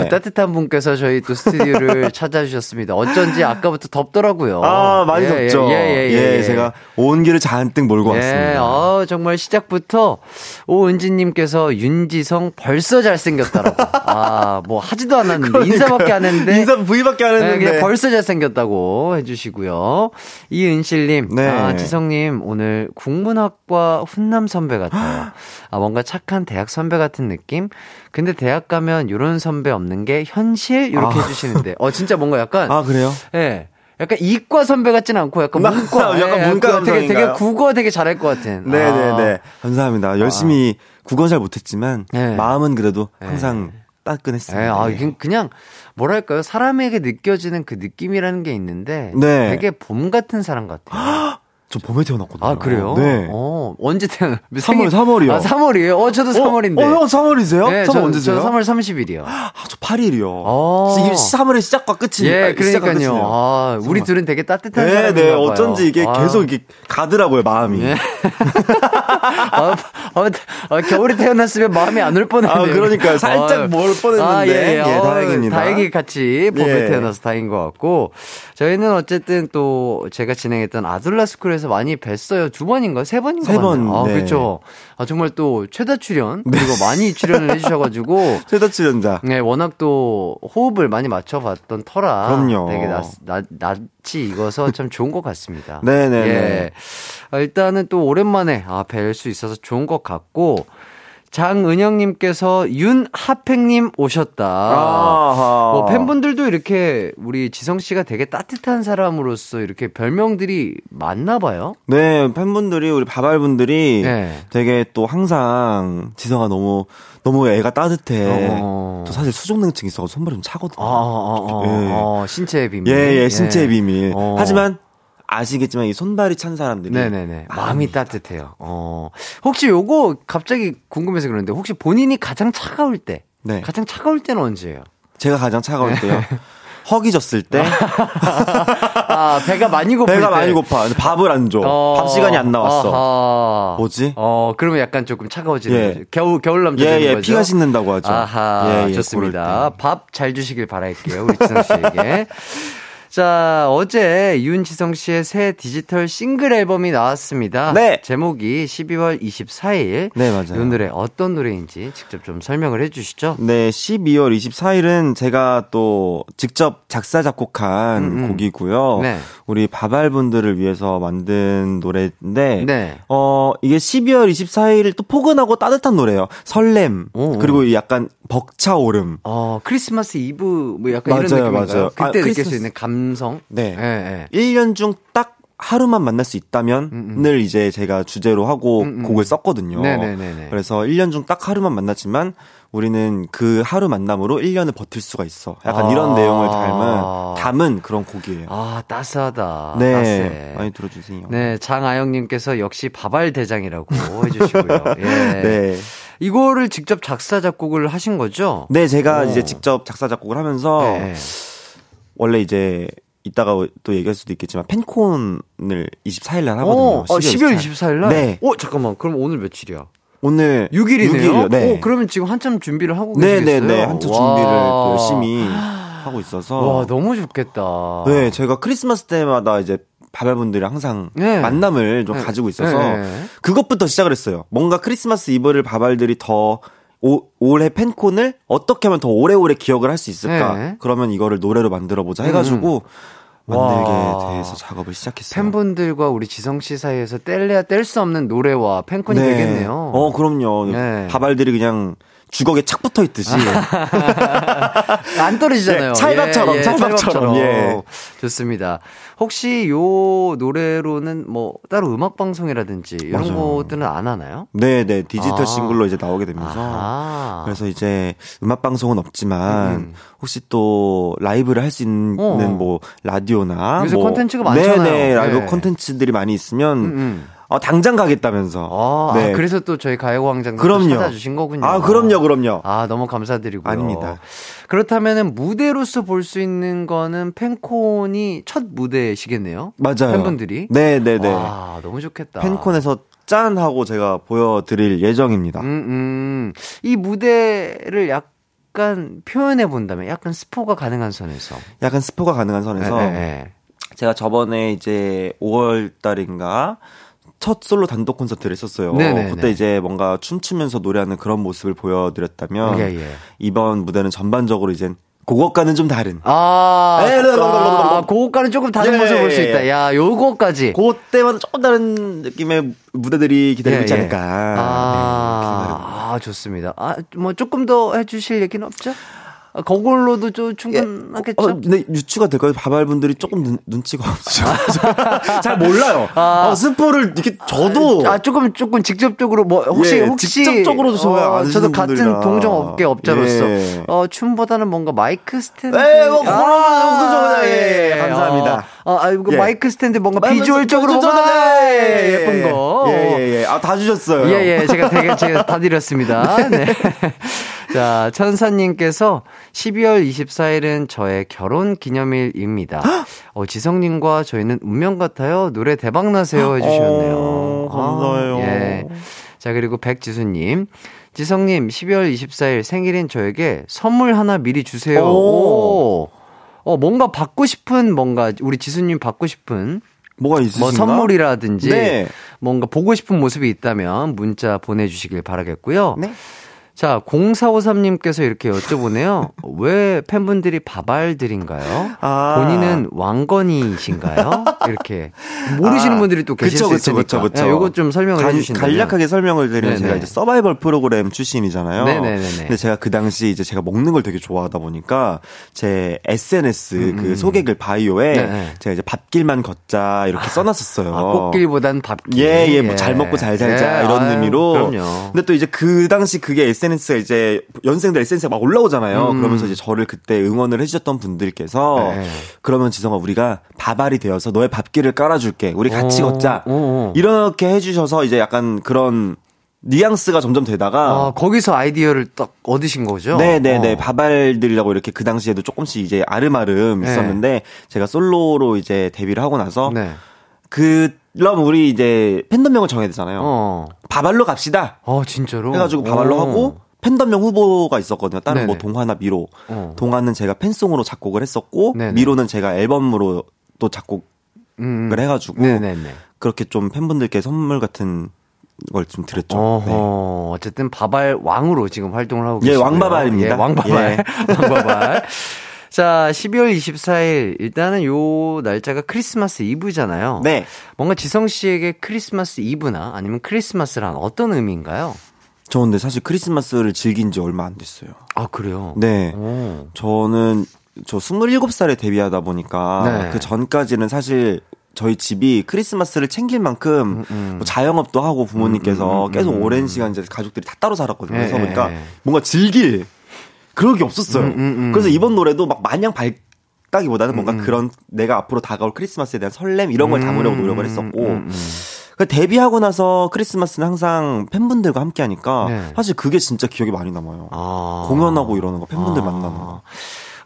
어, 따뜻한 분께서 저희 또 스튜디오를 찾아주셨습니다. 어쩐지 아까부터 덥더라고요. 아, 많이 예, 덥죠. 예, 예, 예, 예, 예. 제가 온기를 잔뜩 몰고 예, 왔습니다. 어, 정말 시작부터 오은지님께서 윤지성 벌써 잘생겼다라고. 아, 뭐 하지도 않았는데 그러니까, 인사밖에 안 했는데 인사 V밖에 안 했는데 네, 벌써 잘생겼다고 해주시고요. 이은실님, 네. 아, 지성님 오늘 국문학과 훈남 선배 같아요. 아, 뭔가 착한 대학 선배 같은 느낌. 근데 대학 가면 이런 선배 없는 게 현실 이렇게 아. 해주시는데, 어 진짜 뭔가 약간 아 그래요? 예. 네. 약간 이과 선배 같지는 않고 약간 문과 약간 예, 문과 되게 되게 국어 되게 잘할 것 같은. 네네네 아. 네. 감사합니다. 열심히 아. 국어 잘 못했지만 네. 마음은 그래도 네. 항상 네. 따끈했습니다. 네. 아, 네. 그냥 뭐랄까요 사람에게 느껴지는 그 느낌이라는 게 있는데 네. 되게 봄 같은 사람 같아요. 저 봄에 태어났거든요. 아, 그래요? 네. 어, 언제 태어났 3월, 3월이요. 아, 3월이에요? 어, 저도 3월인데. 어, 형 3월이세요? 네, 3월 언제세요? 저 3월 30일이요. 아, 저 8일이요. 어. 이게 3월의 시작과 끝이 예, 그러니까요. 아, 우리 3월. 둘은 되게 따뜻한 네, 사람인가 네, 봐요. 어쩐지 이게 아. 계속 이게 가더라고요, 마음이. 네. 아, 아, 아, 겨울에 태어났으면 마음이 안 올 뻔했네요. 아, 그러니까 살짝 뭘 뻔했는데. 아, 예, 예. 예 다행입니다. 다행히 같이 봄에 예. 태어나서 다행인 것 같고. 저희는 어쨌든 또 제가 진행했던 아둘라 스쿨에서 많이 뵀어요. 두 번인가? 세 번인가? 세 번. 아, 네. 그렇죠. 아, 정말 또 최다 출연 네. 그리고 네. 많이 출연을 해주셔가지고 최다 출연자. 네, 워낙 또 호흡을 많이 맞춰봤던 터라 그럼요. 되게 낯, 낯, 낯이 익어서 참 좋은 것 같습니다. 네네. 예. 아, 일단은 또 오랜만에 아, 뵐 수 있어서 좋은 것 같고 장은영님께서 윤하팽님 오셨다. 뭐 팬분들도 이렇게 우리 지성 씨가 되게 따뜻한 사람으로서 이렇게 별명들이 많나 봐요. 네, 팬분들이 우리 바발분들이 네. 되게 또 항상 지성아 너무 너무 애가 따뜻해. 어. 저 사실 수족냉증 있어서 손발이 좀 차거든요. 아, 아, 아, 예. 아, 신체의 비밀. 예, 예, 신체의 예. 비밀. 어. 하지만 아시겠지만 이 손발이 찬 사람들이 네네네 마음이 따뜻해요. 어 혹시 요거 갑자기 궁금해서 그러는데 혹시 본인이 가장 차가울 때, 네. 가장 차가울 때는 언제예요? 제가 가장 차가울 네. 때요. 허기졌을 때. 아, 배가 많이 고플 배가 때. 많이 고파. 밥을 안 줘. 어, 밥 시간이 안 나왔어. 아하. 뭐지? 어, 그러면 약간 조금 차가워지는 예. 거죠. 겨울, 겨울 남자 예, 예, 거죠? 피가 씻는다고 하죠. 아하, 예, 예, 좋습니다. 밥 잘 주시길 바랄게요. 우리 지성 씨에게. 자, 어제 윤지성 씨의 새 디지털 싱글 앨범이 나왔습니다. 네. 제목이 12월 24일. 네, 맞아요. 이 노래 어떤 노래인지 직접 좀 설명을 해 주시죠. 네, 12월 24일은 제가 또 직접 작사, 작곡한 음음. 곡이고요. 네. 우리 바발 분들을 위해서 만든 노래인데, 네. 어, 이게 12월 24일 또 포근하고 따뜻한 노래예요. 설렘, 오, 그리고 약간 벅차오름. 어, 크리스마스 이브 뭐 약간 맞아요, 이런 느낌인가요? 맞아요. 그때 아, 느낄 크리스마스... 수 있는 감 성. 네. 네, 네. 1년 중 딱 하루만 만날 수 있다면을 음, 음. 이제 제가 주제로 하고 음, 음. 곡을 썼거든요. 네네네. 그래서 1년 중 딱 하루만 만났지만 우리는 그 하루 만남으로 1년을 버틸 수가 있어. 약간 아~ 이런 내용을 담은 담은 그런 곡이에요. 아, 따스하다. 네. 따스해. 많이 들어주세요. 네, 장아영님께서 역시 바발 대장이라고 해주시고요. 예. 네. 이거를 직접 작사 작곡을 하신 거죠? 네, 제가 오. 이제 직접 작사 작곡을 하면서 네. 원래 이제 이따가 또 얘기할 수도 있겠지만 팬콘을 24일 날 하거든요. 어, 12월 24일 날? 네. 어, 잠깐만. 그럼 오늘 며칠이야? 오늘 6일이네요. 6일이요. 네. 오, 그러면 지금 한참 준비를 하고 계시겠어요? 네, 네, 네. 한참 준비를 열심히 하고 있어서. 와, 너무 좋겠다. 네, 제가 크리스마스 때마다 이제 바발분들이 항상 네. 만남을 좀 네. 가지고 있어서 네. 그것부터 시작을 했어요. 뭔가 크리스마스 이브를 바발들이 더 오, 올해 팬콘을 어떻게 하면 더 오래오래 기억을 할 수 있을까? 네. 그러면 이거를 노래로 만들어 보자 해가지고 음. 만들게 와. 대해서 작업을 시작했어요. 팬분들과 우리 지성 씨 사이에서 뗄래야 뗄 수 없는 노래와 팬콘이 네. 되겠네요. 어, 그럼요. 네. 바발들이 그냥 주걱에 착 붙어 있듯이 안 떨어지잖아요. 예, 찰밥처럼, 예, 예, 찰밥처럼. 예. 좋습니다. 혹시 요 노래로는 뭐 따로 음악 방송이라든지 이런 맞아요. 것들은 안 하나요? 네, 네. 디지털 아. 싱글로 이제 나오게 되면서 아. 그래서 이제 음악 방송은 없지만 음. 혹시 또 라이브를 할 수 있는 어. 뭐 라디오나 요새 뭐 콘텐츠가 많잖아요. 네 네. 라이브 네. 콘텐츠들이 많이 있으면 음, 음. 어, 당장 가겠다면서. 아, 네. 아, 그래서 또 저희 가요광장. 찾아주신 거군요. 아, 그럼요, 그럼요. 아, 너무 감사드리고요. 아닙니다. 그렇다면은 무대로서 볼 수 있는 거는 팬콘이 첫 무대시겠네요. 맞아요. 팬분들이. 네, 네, 네. 아, 너무 좋겠다. 팬콘에서 짠 하고 제가 보여드릴 예정입니다. 음, 음. 이 무대를 약간 표현해 본다면 약간 스포가 가능한 선에서. 약간 스포가 가능한 선에서. 네, 네, 네. 제가 저번에 이제 5월 달인가 첫 솔로 단독 콘서트를 했었어요. 네네네. 그때 이제 뭔가 춤추면서 노래하는 그런 모습을 보여드렸다면 예, 예. 이번 무대는 전반적으로 이제 그것과는 좀 다른. 아, 네, 네, 네, 아 그것과는 조금 다른 예, 모습을 볼 수 있다. 야, 요거까지. 그때와는 조금 다른 느낌의 무대들이 기다리고 예, 있지 않을까. 아, 네, 아, 좋습니다. 아, 뭐 조금 더 해주실 얘기는 없죠? 그걸로도 좀 충분하겠죠? 예, 어, 네, 유추가 될까요? 밥알분들이 조금 눈, 눈치가 없죠. 잘 몰라요. 아, 어, 스포를 이렇게 저도. 아, 조금, 조금 직접적으로 뭐, 혹시, 예, 혹시. 직접적으로도 저, 어, 저도 같은 분들이라. 동종 업계 업자로서. 예. 어, 춤보다는 뭔가 마이크 스탠드. 예, 뭐, 그런, 아, 그 예, 예, 감사합니다. 어, 아, 이거 예. 마이크 스탠드 뭔가 비주얼적으로 뭔가 예, 예쁜 거. 예, 예, 예. 아, 다 주셨어요. 예, 예. 제가 되게, 제가 다 드렸습니다. 네. 자, 천사님께서 12월 24일은 저의 결혼 기념일입니다. 어, 지성님과 저희는 운명 같아요. 노래 대박 나세요. 해주셨네요. 어, 감사해요. 아, 예. 자, 그리고 백지수님. 지성님, 12월 24일 생일인 저에게 선물 하나 미리 주세요. 오. 어, 뭔가 받고 싶은, 뭔가, 우리 지수님 받고 싶은. 뭐가 있으신가? 뭐 선물이라든지. 네. 뭔가 보고 싶은 모습이 있다면 문자 보내주시길 바라겠고요. 네. 자, 0453님께서 이렇게 여쭤보네요. 왜 팬분들이 바발들인가요? 아. 본인은 왕건이신가요? 이렇게 모르시는 아. 분들이 또 계실 그쵸, 수 있으니까. 그쵸, 그쵸, 네, 요거 좀 설명을 해주신다면. 간략하게 설명을 드리면 네네. 제가 이제 서바이벌 프로그램 출신이잖아요. 네네네. 근데 제가 그 당시 이제 제가 먹는 걸 되게 좋아하다 보니까 제 SNS 음. 그 음. 소개글 바이오에 네네. 제가 이제 밥길만 걷자 이렇게 써놨었어요. 아, 꽃길보단 밥길. 예, 예, 뭐 잘 먹고 잘 살자 예. 이런 아유, 의미로. 그럼요. 근데 또 이제 그 당시 그게 SNS 가 이제 연생들 SNS가 막 올라오잖아요. 음. 그러면서 이제 저를 그때 응원을 해주셨던 분들께서 네. 그러면 지성아 우리가 바발이 되어서 너의 밥길을 깔아줄게. 우리 같이 오. 걷자. 오. 이렇게 해주셔서 이제 약간 그런 뉘앙스가 점점 되다가 아, 거기서 아이디어를 딱 얻으신 거죠? 네네네 네, 네. 어. 바발들이라고 이렇게 그 당시에도 조금씩 이제 아름아름 네. 있었는데 네. 제가 솔로로 이제 데뷔를 하고 나서 네. 그 럼 우리 이제 팬덤명을 정해야 되잖아요. 어. 바발로 갑시다. 어 진짜로? 해가지고 바발로 오. 하고 팬덤명 후보가 있었거든요. 다른 뭐 네네. 뭐 동화나 미로. 어. 동화는 제가 팬송으로 작곡을 했었고 네네. 미로는 제가 앨범으로 또 작곡을 음. 음. 해가지고 네네네. 그렇게 좀 팬분들께 선물 같은 걸 좀 드렸죠. 어허, 네. 어쨌든 바발 왕으로 지금 활동을 하고 계시고요. 예, 왕바발입니다. 예, 왕바발. 예. 왕바발. 자, 12월 24일 일단은 요 날짜가 크리스마스 이브잖아요. 네. 뭔가 지성 씨에게 크리스마스 이브나 아니면 크리스마스란 어떤 의미인가요? 저 근데 사실 크리스마스를 즐긴 지 얼마 안 됐어요. 아, 그래요? 네. 오. 저는 저 27살에 데뷔하다 보니까 네. 그 전까지는 사실 저희 집이 크리스마스를 챙길 만큼 음, 음. 뭐 자영업도 하고 부모님께서 음, 음, 음 계속 음, 오랜 시간 이제 가족들이 다 따로 살았거든요. 그래서 네, 보니까 뭔가 즐길 그런 게 없었어요. 그래서 이번 노래도 막 마냥 밝다기보다는 뭔가 그런 내가 앞으로 다가올 크리스마스에 대한 설렘 이런 걸 담으려고 노력을 했었고 그 데뷔하고 나서 크리스마스는 항상 팬분들과 함께 하니까 네. 사실 그게 진짜 기억이 많이 남아요. 아. 공연하고 이러는 거 팬분들 아. 만나는 거.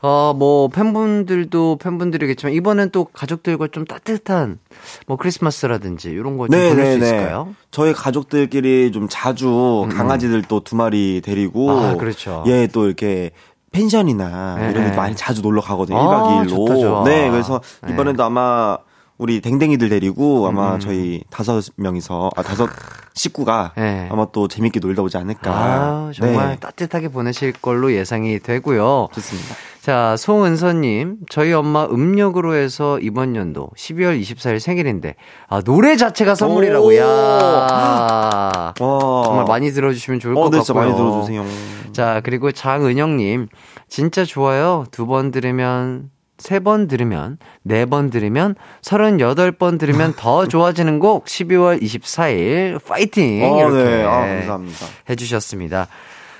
어, 뭐, 팬분들도 팬분들이겠지만, 이번엔 또 가족들과 좀 따뜻한, 뭐, 크리스마스라든지, 이런 거좀 네, 보낼 네, 수 네. 있을까요? 저희 가족들끼리 좀 자주 음. 음. 강아지들 또 두 마리 데리고. 아, 그렇죠. 예, 또 이렇게 펜션이나 네. 이런 데 많이 자주 놀러 가거든요. 아, 1박 2일로. 네, 그래서 네. 이번에도 아마 우리 댕댕이들 데리고 아마 음. 저희 다섯 명이서 아 다섯 식구가 네. 아마 또 재밌게 놀다 오지 않을까. 아, 정말 네. 따뜻하게 보내실 걸로 예상이 되고요. 좋습니다. 자, 송은서님, 저희 엄마 음력으로 해서 이번 연도 12월 24일 생일인데, 아, 노래 자체가 선물이라고, 야 정말 많이 들어주시면 좋을 어, 것 네, 같고요. 많이 들어주세요. 자, 그리고 장은영님, 진짜 좋아요. 두 번 들으면 세 번 들으면, 네 번 들으면, 38번 들으면 더 좋아지는 곡 12월 24일 파이팅! 어, 이렇게 네. 아, 감사합니다. 해주셨습니다.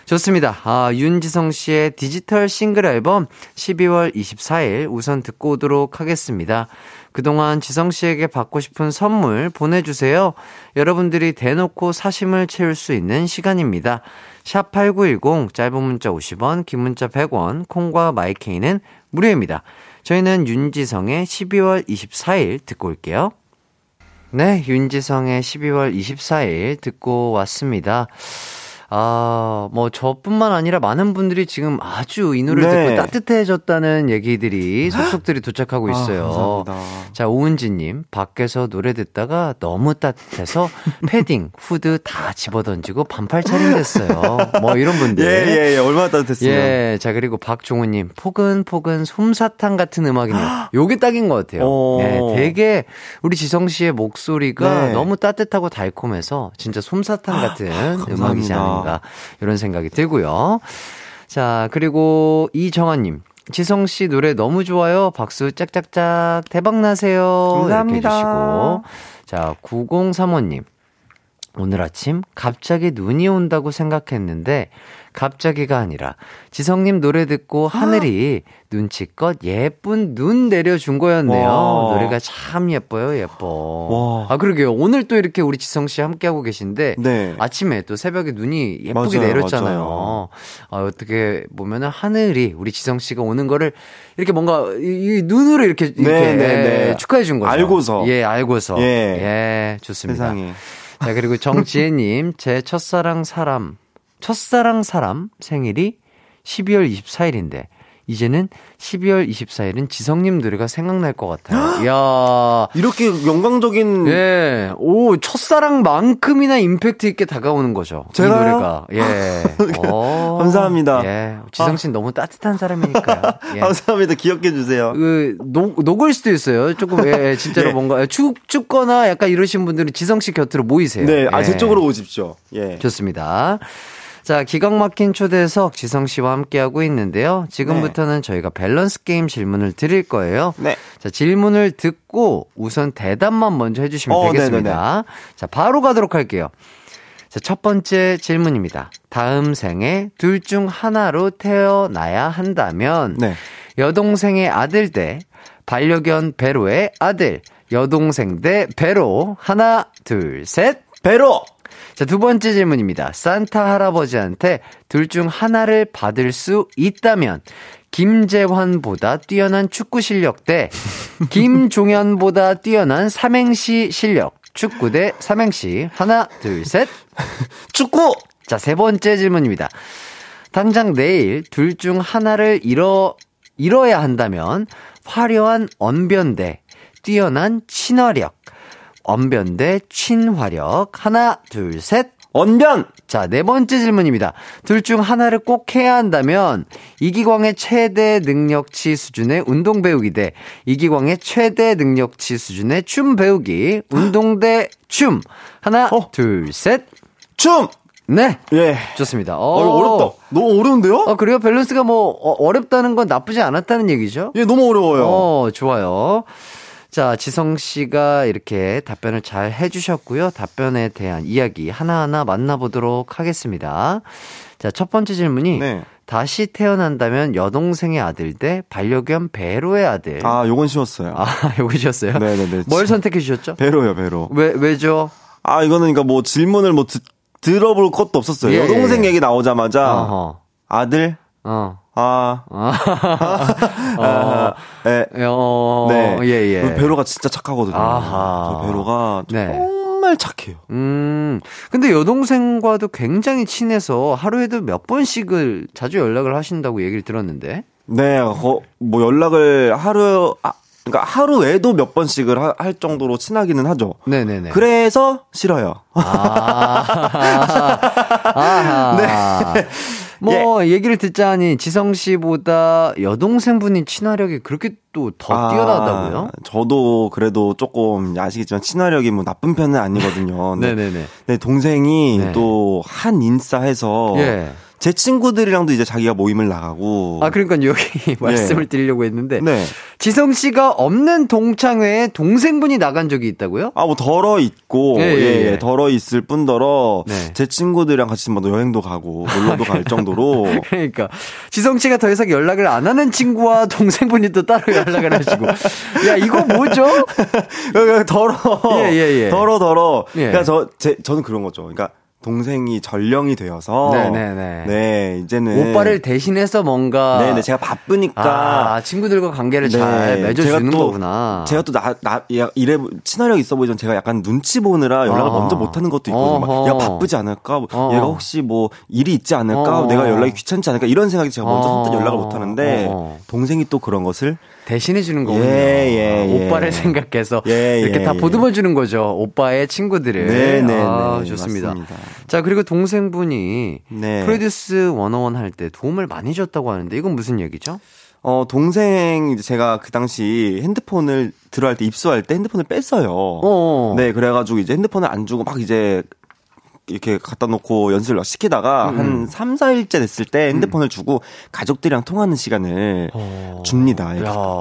좋습니다. 아, 윤지성 씨의 디지털 싱글 앨범 12월 24일 우선 듣고 오도록 하겠습니다. 그동안 지성 씨에게 받고 싶은 선물 보내주세요. 여러분들이 대놓고 사심을 채울 수 있는 시간입니다. 샵 8910, 짧은 문자 50원, 긴 문자 100원, 콩과 마이케이는 무료입니다. 저희는 윤지성의 12월 24일 듣고 올게요. 네, 윤지성의 12월 24일 듣고 왔습니다. 아, 뭐 저뿐만 아니라 많은 분들이 지금 아주 이 노래를 네. 듣고 따뜻해졌다는 얘기들이 속속들이 도착하고 아, 있어요. 아, 자, 오은지님, 밖에서 노래 듣다가 너무 따뜻해서 패딩, 후드 다 집어던지고 반팔 차림됐어요. 뭐 이런 분들. 예, 예, 예. 얼마나 따뜻했어요. 예, 자, 그리고 박종우님, 포근포근 솜사탕 같은 음악이네요. 요게 딱인 것 같아요. 오. 예, 되게 우리 지성 씨의 목소리가 네. 너무 따뜻하고 달콤해서 진짜 솜사탕 같은 음악이지 않을 까. 아닌가 이런 생각이 들고요. 자 그리고 이정아님 지성 씨 노래 너무 좋아요. 박수 짝짝짝 대박 나세요. 감사합니다. 이렇게 해주시고 자 9035님 오늘 아침 갑자기 눈이 온다고 생각했는데 갑자기가 아니라 지성님 노래 듣고 하늘이 눈치껏 예쁜 눈 내려준 거였네요. 와. 노래가 참 예뻐요, 예뻐. 와. 아 그러게요. 오늘 또 이렇게 우리 지성 씨 함께 하고 계신데 네. 아침에 또 새벽에 눈이 예쁘게 맞아요, 내렸잖아요. 맞아요. 아, 어떻게 보면은 하늘이 우리 지성 씨가 오는 거를 이렇게 뭔가 이, 이 눈으로 이렇게, 이렇게 네, 네, 네. 축하해 준 거죠. 알고서. 예, 알고서. 예, 예 좋습니다. 세상에. 자, 그리고 정지혜님, 제 첫사랑 사람, 첫사랑 사람 생일이 12월 24일인데, 이제는 12월 24일은 지성님 노래가 생각날 것 같아요. 이야. 이렇게 영광적인. 예. 오, 첫사랑만큼이나 임팩트 있게 다가오는 거죠. 제가 노래가. 예. 오, 감사합니다. 예. 지성씨는 아. 너무 따뜻한 사람이니까요. 예. 감사합니다. 기억해 주세요. 그, 녹, 녹을 수도 있어요. 조금, 예, 예 진짜로 예. 뭔가 춥, 춥거나 약간 이러신 분들은 지성씨 곁으로 모이세요. 네. 아, 예. 제 쪽으로 오십시오. 예. 좋습니다. 자, 기광 막힌 초대석 지성 씨와 함께하고 있는데요. 지금부터는 네. 저희가 밸런스 게임 질문을 드릴 거예요. 네. 자, 질문을 듣고 우선 대답만 먼저 해주시면 어, 되겠습니다. 네네네. 자, 바로 가도록 할게요. 자, 첫 번째 질문입니다. 다음 생에 둘 중 하나로 태어나야 한다면 네. 여동생의 아들 대 반려견 베로의 아들 여동생 대 베로 하나 둘 셋 베로 자, 두 번째 질문입니다. 산타 할아버지한테 둘 중 하나를 받을 수 있다면 김재환보다 뛰어난 축구 실력 대 김종현보다 뛰어난 삼행시 실력. 축구 대 삼행시. 하나, 둘, 셋. 축구! 자, 세 번째 질문입니다. 당장 내일 둘 중 하나를 잃어, 잃어야 한다면 화려한 언변 대, 뛰어난 친화력, 언변 대 친화력. 하나, 둘, 셋. 언변! 자, 네 번째 질문입니다. 둘 중 하나를 꼭 해야 한다면 이기광의 최대 능력치 수준의 운동 배우기 대 이기광의 최대 능력치 수준의 춤 배우기. 운동 대 춤. 하나, 어. 둘, 셋. 춤! 네. 예. 좋습니다. 어, 어 어렵다. 너무 어려운데요? 어, 그래요? 밸런스가 뭐, 어, 렵다는 건 나쁘지 않았다는 얘기죠? 예, 너무 어려워요. 어, 좋아요. 자, 지성 씨가 이렇게 답변을 잘 해주셨고요. 답변에 대한 이야기 하나하나 만나보도록 하겠습니다. 자, 첫 번째 질문이 네. 다시 태어난다면 여동생의 아들 대 반려견 배로의 아들. 아, 요건 쉬웠어요. 아, 요건 쉬웠어요? 네네네. 뭘 선택해 주셨죠? 배로요, 배로. 왜, 왜죠? 아, 이거는 그러니까 뭐 질문을 뭐 듣, 들어볼 것도 없었어요. 예, 여동생 예. 얘기 나오자마자 어허. 아들, 어. 아. 아. 어. 예. 어. 네. 예, 예. 배로가 진짜 착하거든요. 아하. 배로가 네. 정말 착해요. 음. 근데 여동생과도 굉장히 친해서 하루에도 몇 번씩을 자주 연락을 하신다고 얘기를 들었는데. 네. 어, 뭐 연락을 하루, 아, 그러니까 하루에도 몇 번씩을 하, 할 정도로 친하기는 하죠. 네네네. 그래서 싫어요. 아. 네. 뭐 예. 얘기를 듣자니 지성 씨보다 여동생분이 친화력이 그렇게 또더 아, 뛰어나다고요? 저도 그래도 조금 아시겠지만 친화력이 뭐 나쁜 편은 아니거든요. 네. 네네네. 네, 동생이 네. 또한 인싸 해서 예. 제 친구들이랑도 이제 자기가 모임을 나가고. 아, 그러니까 여기 말씀을 네. 드리려고 했는데. 네. 지성 씨가 없는 동창회에 동생분이 나간 적이 있다고요? 아, 뭐 덜어 있고. 예, 예, 예. 예. 덜어 있을 뿐더러. 네. 제 친구들이랑 같이 뭐 여행도 가고, 놀러도 갈 정도로. 그러니까. 지성 씨가 더 이상 연락을 안 하는 친구와 동생분이 또 따로 연락을 하시고. 야, 이거 뭐죠? 덜어. 예, 예, 예. 덜어, 덜어. 예. 그러니까 저, 제, 저는 그런 거죠. 그러니까 동생이 전령이 되어서 네네네. 네 이제는 오빠를 대신해서 뭔가 네네 제가 바쁘니까 아, 친구들과 관계를 네. 잘 맺어주는 또, 거구나. 제가 또나나 이래 친화력 있어 보이전 제가 약간 눈치 보느라 연락을 어허. 먼저 못하는 것도 있거든요. 야 바쁘지 않을까? 어허. 얘가 혹시 뭐 일이 있지 않을까? 어허. 내가 연락이 귀찮지 않을까? 이런 생각이 제가 먼저 선뜻 연락을 못하는데 동생이 또 그런 것을 대신해 주는 거군요. 예, 예, 예. 오빠를 생각해서 예, 이렇게 다 예, 예. 보듬어 주는 거죠. 오빠의 친구들을. 네, 네, 아, 네, 좋습니다. 맞습니다. 자, 그리고 동생분이 네. 프로듀스 101 할 때 도움을 많이 줬다고 하는데 이건 무슨 얘기죠? 어, 동생, 제가 그 당시 핸드폰을 들어갈 때 입수할 때 핸드폰을 뺐어요. 어어. 네, 그래가지고 이제 핸드폰을 안 주고 막 이제 이렇게 갖다 놓고 연습을 시키다가 음. 한 3, 4일째 됐을 때 핸드폰을 음. 주고 가족들이랑 통하는 시간을 어. 줍니다.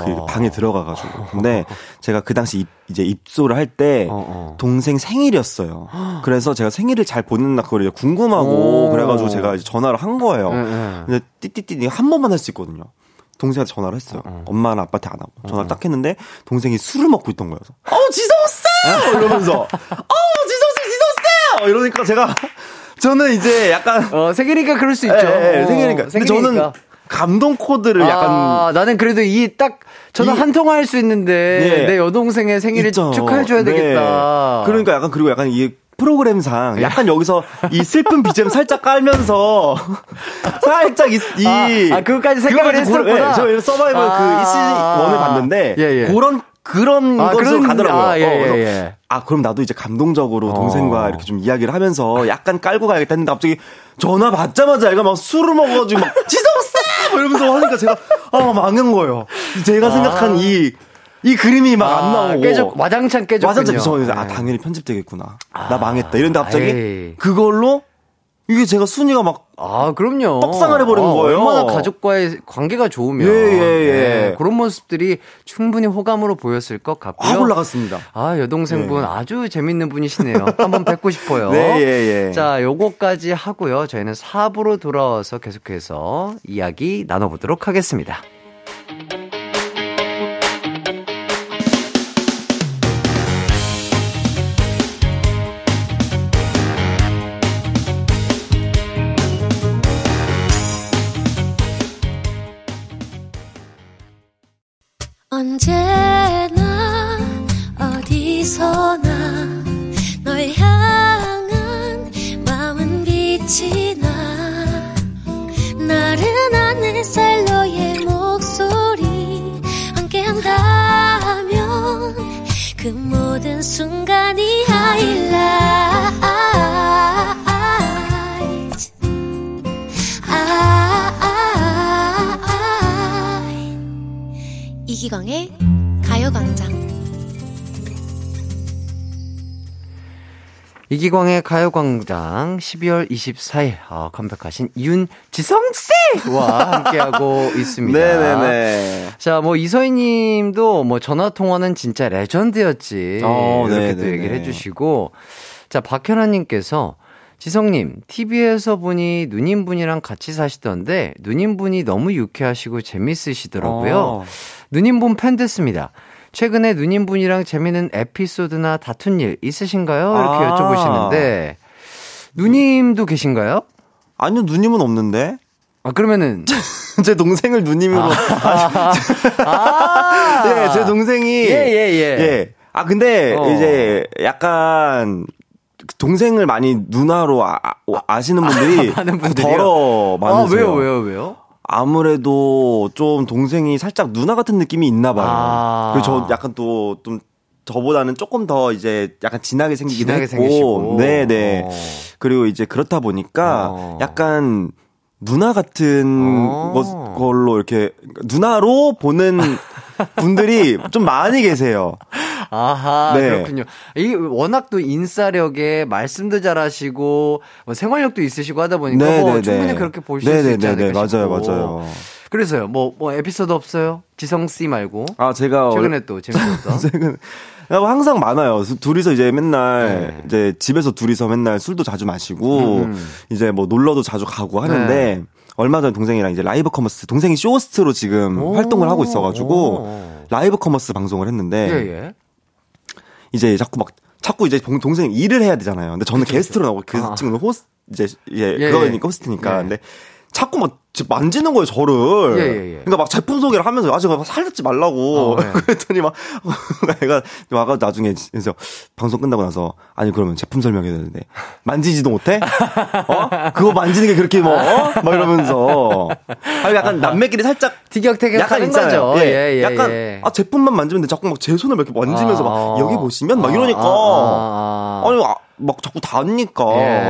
그 방에 들어가가지고. 근데 제가 그 당시 입, 이제 입소를 할때 어, 어. 동생 생일이었어요. 그래서 제가 생일을 잘 보냈나 그걸 궁금하고 그래가지고 제가 전화를 한 거예요. 네, 네. 근데 띠띠띠 한 번만 할 수 있거든요. 동생한테 전화를 했어요. 어, 어. 엄마는 아빠한테 안 하고 전화를 어. 딱 했는데 동생이 술을 먹고 있던 거예요. 어 지성 쌤 이러면서 어 어, 이러니까 제가 저는 이제 약간 어 생일이니까 그럴 수 있죠. 네, 네, 생일이니까. 근데 저는 감동 코드를 아, 약간 나는 그래도 이 딱 저는 이, 한 통화 할 수 있는데 네. 내 여동생의 생일을 있죠. 축하해 줘야 네. 되겠다. 그러니까 약간 그리고 약간 이 프로그램상 약간 여기서 이 슬픈 BGM 살짝 깔면서 살짝 이, 이 아, 아 그거까지 생각을 했었구나. 네, 저 서바이벌 아, 그 이시 원을 봤는데 예, 예. 그런 그런 아, 것으로 그런, 가더라고요. 아, 예, 어, 예, 예. 아, 그럼 나도 이제 감동적으로 동생과 어. 이렇게 좀 이야기를 하면서 약간 깔고 가야겠다 했는데 갑자기 전화 받자마자 애가 막 술을 먹어가지고 막 지성쌤! 뭐 이러면서 하니까 제가 아, 망한 거예요. 제가 생각한 아. 이이 그림이 막안 아, 나오고 깨져 와장창 깨졌군요. 와장창 저는 아 네. 당연히 편집되겠구나. 아, 나 망했다. 이런데 갑자기 에이. 그걸로 이게 제가 순위가 막 아, 그럼요. 떡상을 해버린 아, 거예요. 얼마나 가족과의 관계가 좋으면. 예, 예, 예. 네, 그런 모습들이 충분히 호감으로 보였을 것 같고요. 아, 올라갔습니다. 아, 여동생분 예. 아주 재밌는 분이시네요. 한번 뵙고 싶어요. 네, 예, 예. 자, 요거까지 하고요. 저희는 4부로 돌아와서 계속해서 이야기 나눠보도록 하겠습니다. 언제나 어디서나 널 향한 마음은 빛이 나. 나른한 햇살 너의 목소리 함께한다면 그모 이기광의 가요광장 이기광의 가요광장 12월 24일 어, 컴백하신 윤지성씨와 함께하고 있습니다. 네네네. 자, 뭐 이서희님도 뭐 전화 통화는 진짜 레전드였지 어, 이렇게 네네네. 또 얘기를 해주시고 자 박현아님께서 지성님, TV에서 보니 누님분이랑 같이 사시던데, 누님분이 너무 유쾌하시고 재밌으시더라고요. 어. 누님분 팬 됐습니다. 최근에 누님분이랑 재밌는 에피소드나 다툰 일 있으신가요? 이렇게 아. 여쭤보시는데, 누님도 계신가요? 아니요, 누님은 없는데. 아, 그러면은. 제 동생을 누님으로. 아. 아. 예, 제 동생이. 예, 예, 예. 예. 아, 근데 어. 이제 약간 동생을 많이 누나로 아, 아 시는 분들이 많은 분들이요? 더 많으세요. 아, 왜요, 왜요, 왜요? 아무래도 좀 동생이 살짝 누나 같은 느낌이 있나 봐요. 아. 그리고 저 약간 또 좀 저보다는 조금 더 이제 약간 진하게 생기기도 진하게 했고, 생기시고. 네네. 네. 어. 그리고 이제 그렇다 보니까 어. 약간 누나 같은 어. 것, 걸로 이렇게 누나로 보는 분들이 좀 많이 계세요. 아하, 네. 그렇군요. 이 워낙 또 인싸력에 말씀도 잘하시고 뭐 생활력도 있으시고 하다 보니까 네, 뭐 네, 충분히 네. 그렇게 보실. 수 있지 않을까 맞아요, 맞아요. 그래서요. 뭐, 뭐 에피소드 없어요? 지성 씨 말고. 아, 제가 최근에 또 재밌었던. 최근 항상 많아요. 둘이서 이제 맨날 네. 이제 집에서 둘이서 맨날 술도 자주 마시고 음. 이제 뭐 놀러도 자주 가고 하는데 네. 얼마 전에 동생이랑 이제 라이브 커머스 동생이 쇼호스트로 지금 오. 활동을 하고 있어가지고 오. 라이브 커머스 방송을 했는데 예, 예. 이제 자꾸 막 자꾸 이제 동생이 일을 해야 되잖아요. 근데 저는 그쵸, 게스트로 나오고 그 아. 친구는 호스 이제 예, 예 그거니까 호스트니까. 예. 근데 자꾸 막 만지는 거예요, 저를. 예, 예, 예. 그러니까 막 제품 소개를 하면서 아직 살렸지 말라고. 어, 네. 그랬더니 막 애가 와가 나중에 그래서 방송 끝나고 나서 아니 그러면 제품 설명해야 되는데 만지지도 못해? 어? 그거 만지는 게 그렇게 뭐? 어? 막 이러면서 아 약간 남매끼리 살짝 티격태격 약간 있잖아요. 예, 예, 예, 약간 예. 아 제품만 만지면 돼. 자꾸 막 제 손을 막 이렇게 만지면서 막 아. 여기 보시면 막 이러니까 아, 아, 아. 아니 아, 막 자꾸 닿으니까.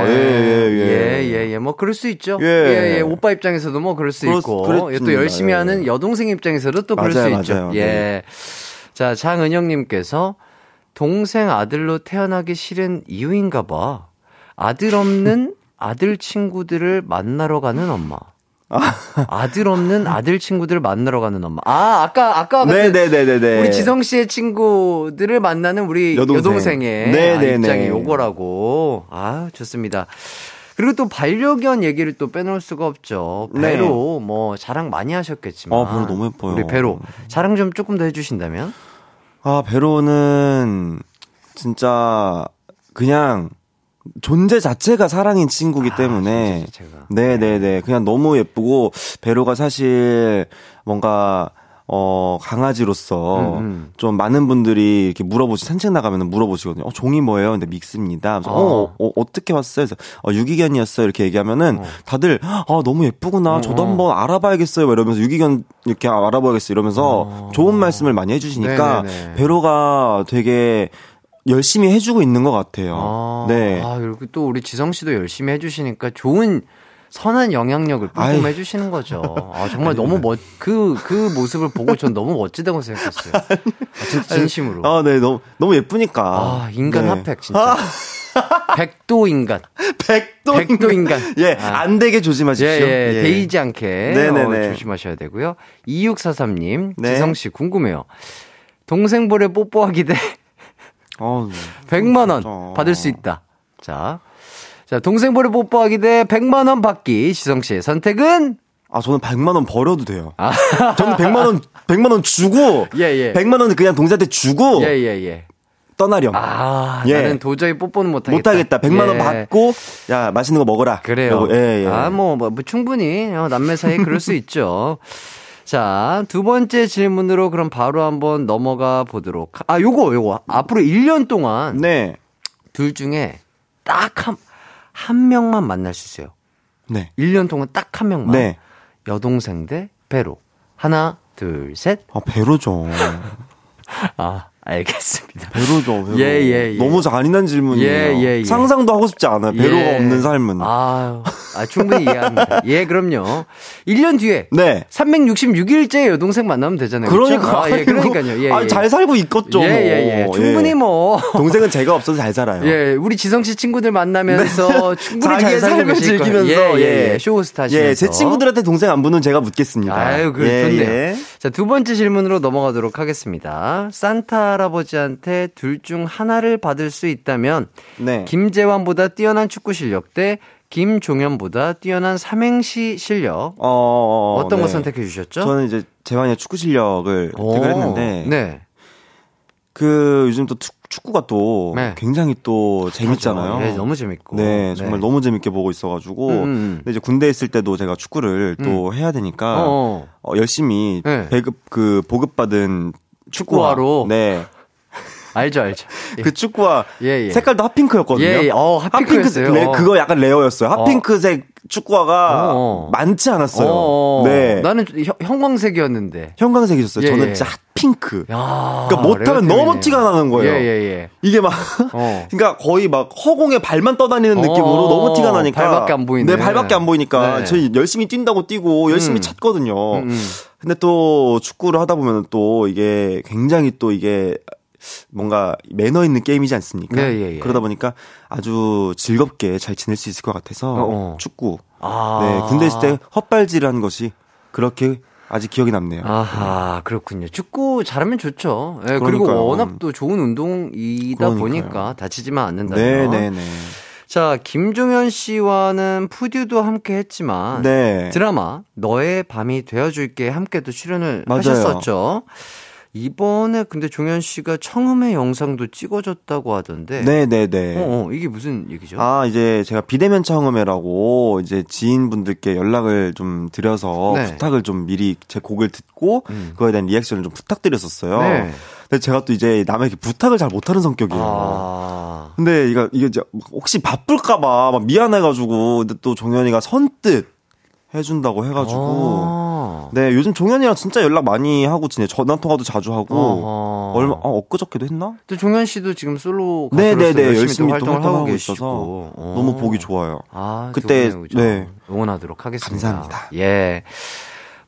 예, 예, 예. 예, 예, 예. 뭐, 그럴 수 있죠. 예, 예. 예. 오빠 입장에서도 뭐, 그럴 수 그렇, 있고. 그랬습니다. 또 열심히 예. 하는 여동생 입장에서도 또 맞아요, 그럴 수 맞아요. 있죠. 예. 네. 자, 장은영님께서 동생 아들로 태어나기 싫은 이유인가 봐. 아들 없는 아들 친구들을 만나러 가는 엄마. 아. 들 없는 아들 친구들을 만나러 가는 엄마. 아, 아까, 아까 네네네네. 우리 지성 씨의 친구들을 만나는 우리 여동생. 의 아, 입장이 요거라고. 아, 좋습니다. 그리고 또 반려견 얘기를 또 빼놓을 수가 없죠. 배로 네. 뭐 자랑 많이 하셨겠지만. 아, 배로 너무 예뻐요. 우리 배로 자랑 좀 조금 더 해주신다면? 아, 배로는 진짜 그냥 존재 자체가 사랑인 친구기 아, 때문에 네네네 네. 그냥 너무 예쁘고 배로가 사실 뭔가 어, 강아지로서 음, 음. 좀 많은 분들이 이렇게 물어보시, 산책 나가면 물어보시거든요. 어, 종이 뭐예요? 근데 믹스입니다. 그래서, 어, 어, 어 떻게 왔어요? 그래서, 어, 유기견이었어요. 이렇게 얘기하면은 어. 다들, 아, 너무 예쁘구나. 어. 저도 한번 알아봐야겠어요. 이러면서 유기견 이렇게 알아봐야겠어요. 이러면서 어. 좋은 말씀을 많이 해주시니까 네네네. 배로가 되게 열심히 해주고 있는 것 같아요. 아, 네. 아, 그리고 또 우리 지성 씨도 열심히 해주시니까 좋은 선한 영향력을 뿜뿜 해 주시는 거죠. 아, 정말 아니, 너무 멋, 그, 그 모습을 보고 전 너무 멋지다고 생각했어요. 아, 진짜 진심으로. 아, 네. 너무, 너무 예쁘니까. 아, 인간 네. 핫팩, 진짜. 백도 인간. 백도, 백도 인간. 인간. 예, 아. 안 되게 조심하십시오. 예, 예, 예. 데이지 않게. 네네네. 어, 조심하셔야 되고요. 2643님, 네. 지성씨 궁금해요. 동생 볼에 뽀뽀하기 대 어, 100만 원 받을 수 있다. 자. 자, 동생 볼에 뽀뽀하기 대 100만 원 받기. 지성 씨의 선택은 아, 저는 100만 원 버려도 돼요. 아. 저는 100만 원 100만 원 주고 예, 예. 100만 원은 그냥 동생한테 주고 예, 예, 예. 떠나렴. 아, 예. 나는 도저히 뽀뽀는 못 하겠다. 못 하겠다. 100만 원 예. 받고 야, 맛있는 거 먹어라. 그래요. 예, 예. 아, 뭐, 뭐, 뭐 충분히 어, 남매 사이 그럴 수 있죠. 자, 두 번째 질문으로 그럼 바로 한번 넘어가 보도록. 아, 요거, 요거. 앞으로 1년 동안. 네. 둘 중에 딱 한, 한 명만 만날 수 있어요. 네. 1년 동안 딱 한 명만. 네. 여동생 대 배로. 하나, 둘, 셋. 아, 배로죠. 아, 알겠습니다. 배로죠, 배로. 예, 예, 예. 너무 잔인한 질문이에요. 예, 예, 예. 상상도 하고 싶지 않아요. 배로가 예. 없는 삶은. 아, 아, 충분히 이해합니다. 예, 그럼요. 1년 뒤에. 네. 366일째 여동생 만나면 되잖아요. 그러니까. 아, 예, 그러니까요. 예, 아, 잘 살고 있겠죠. 예, 예, 예. 충분히 뭐. 동생은 제가 없어서 잘 살아요. 예, 우리 지성 씨 친구들 만나면서 네. 충분히 잘 살고 계실 즐기면서. 예, 예, 예. 쇼스타시면서. 예, 제 친구들한테 동생 안 부는 제가 묻겠습니다. 아유, 그, 예, 좋네요. 예. 자, 두 번째 질문으로 넘어가도록 하겠습니다. 산타 할아버지한테 둘 중 하나를 받을 수 있다면 네. 김재환보다 뛰어난 축구 실력 대 김종현보다 뛰어난 삼행시 실력 어, 어떤 네. 거 선택해 주셨죠? 저는 이제 재환이의 축구 실력을 선택을 했는데 네. 그 요즘 또 축구가 또 네. 굉장히 또 재밌잖아요. 네, 너무 재밌고. 네, 정말 네. 너무 재밌게 보고 있어가지고. 음, 음. 근데 이제 군대 에 있을 때도 제가 축구를 음. 또 해야 되니까 어, 어, 열심히 네. 배급 그 보급 받은 축구화 로. 네. 알죠, 알죠. 예. 그 축구화 예, 예. 색깔도 핫핑크였거든요. 예, 예. 어, 핫핑크였어요. 핫핑크, 네, 그거 약간 레어였어요. 핫핑크색 어. 축구화가 어, 어. 많지 않았어요. 어, 네. 나는 형, 광색이었는데 형광색이셨어요. 예, 저는 예. 진짜 핫핑크. 야, 그러니까 못하면 너무 티가 나는 거예요. 예, 예, 예. 이게 막, 어. 그러니까 거의 막 허공에 발만 떠다니는 느낌으로 너무 티가 나니까. 발밖에 안 보이네. 네, 발밖에 안 보이니까 네. 저희 열심히 뛴다고 뛰고 열심히 음. 찾거든요. 음, 음. 근데 또 축구를 하다 보면 또 이게 굉장히 또 이게 뭔가 매너 있는 게임이지 않습니까? 네, 예, 예. 그러다 보니까 아주 즐겁게 잘 지낼 수 있을 것 같아서 어, 어. 축구. 아. 네, 군대 있을 때 헛발질한 것이 그렇게 아직 기억이 남네요. 아하, 그렇군요. 축구 잘하면 좋죠. 네, 그리고 워낙 또 좋은 운동이다 그러니까요. 보니까 다치지만 않는다면. 네, 네, 네. 자, 김종현 씨와는 푸듀도 함께 했지만 네. 드라마 너의 밤이 되어 줄게 함께도 출연을 맞아요. 하셨었죠. 이번에 근데 종현 씨가 청음의 영상도 찍어줬다고 하던데. 네네네. 어, 어, 이게 무슨 얘기죠? 아, 이제 제가 비대면 청음회라고 이제 지인분들께 연락을 좀 드려서 네. 부탁을 좀 미리 제 곡을 듣고 음. 그거에 대한 리액션을 좀 부탁드렸었어요. 네. 근데 제가 또 이제 남에게 부탁을 잘 못하는 성격이에요. 아. 근데 이거, 이게 혹시 바쁠까봐 막 미안해가지고 근데 또 종현이가 선뜻 해준다고 해가지고 아~ 네 요즘 종현이랑 진짜 연락 많이 하고 지내 전화 통화도 자주 하고 어 얼마 아, 엊그저께도 했나? 또 종현 씨도 지금 솔로 네 네네 네, 네. 열심히, 열심히 활동을 하고 계시고 있어서 어. 너무 보기 좋아요. 아 그때 네 응원하도록 하겠습니다. 감사합니다. 예.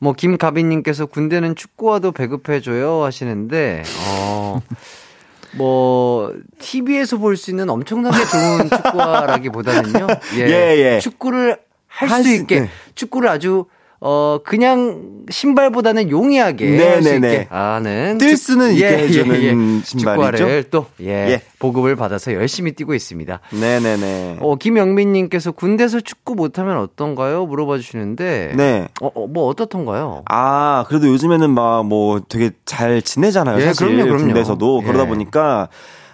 뭐 김가빈님께서 군대는 축구와도 배급해줘요 하시는데 어. 뭐 TV에서 볼 수 있는 엄청나게 좋은 축구화라기보다는요. 예, 예, 예. 축구를 할수 있게 네. 축구를 아주 어 그냥 신발보다는 용이하게 할 수 있게 아는 뜰 수는 있게 예, 해주는 예, 예. 신발이죠. 또 예, 예, 보급을 받아서 열심히 뛰고 있습니다. 네네네. 어 김영민님께서 군대에서 축구 못하면 어떤가요? 물어봐 주시는데 네. 어, 어, 뭐 어떻던가요? 아 그래도 요즘에는 막 뭐 되게 잘 지내잖아요. 예, 그럼요, 그럼요. 군대에서도 그러다 예. 보니까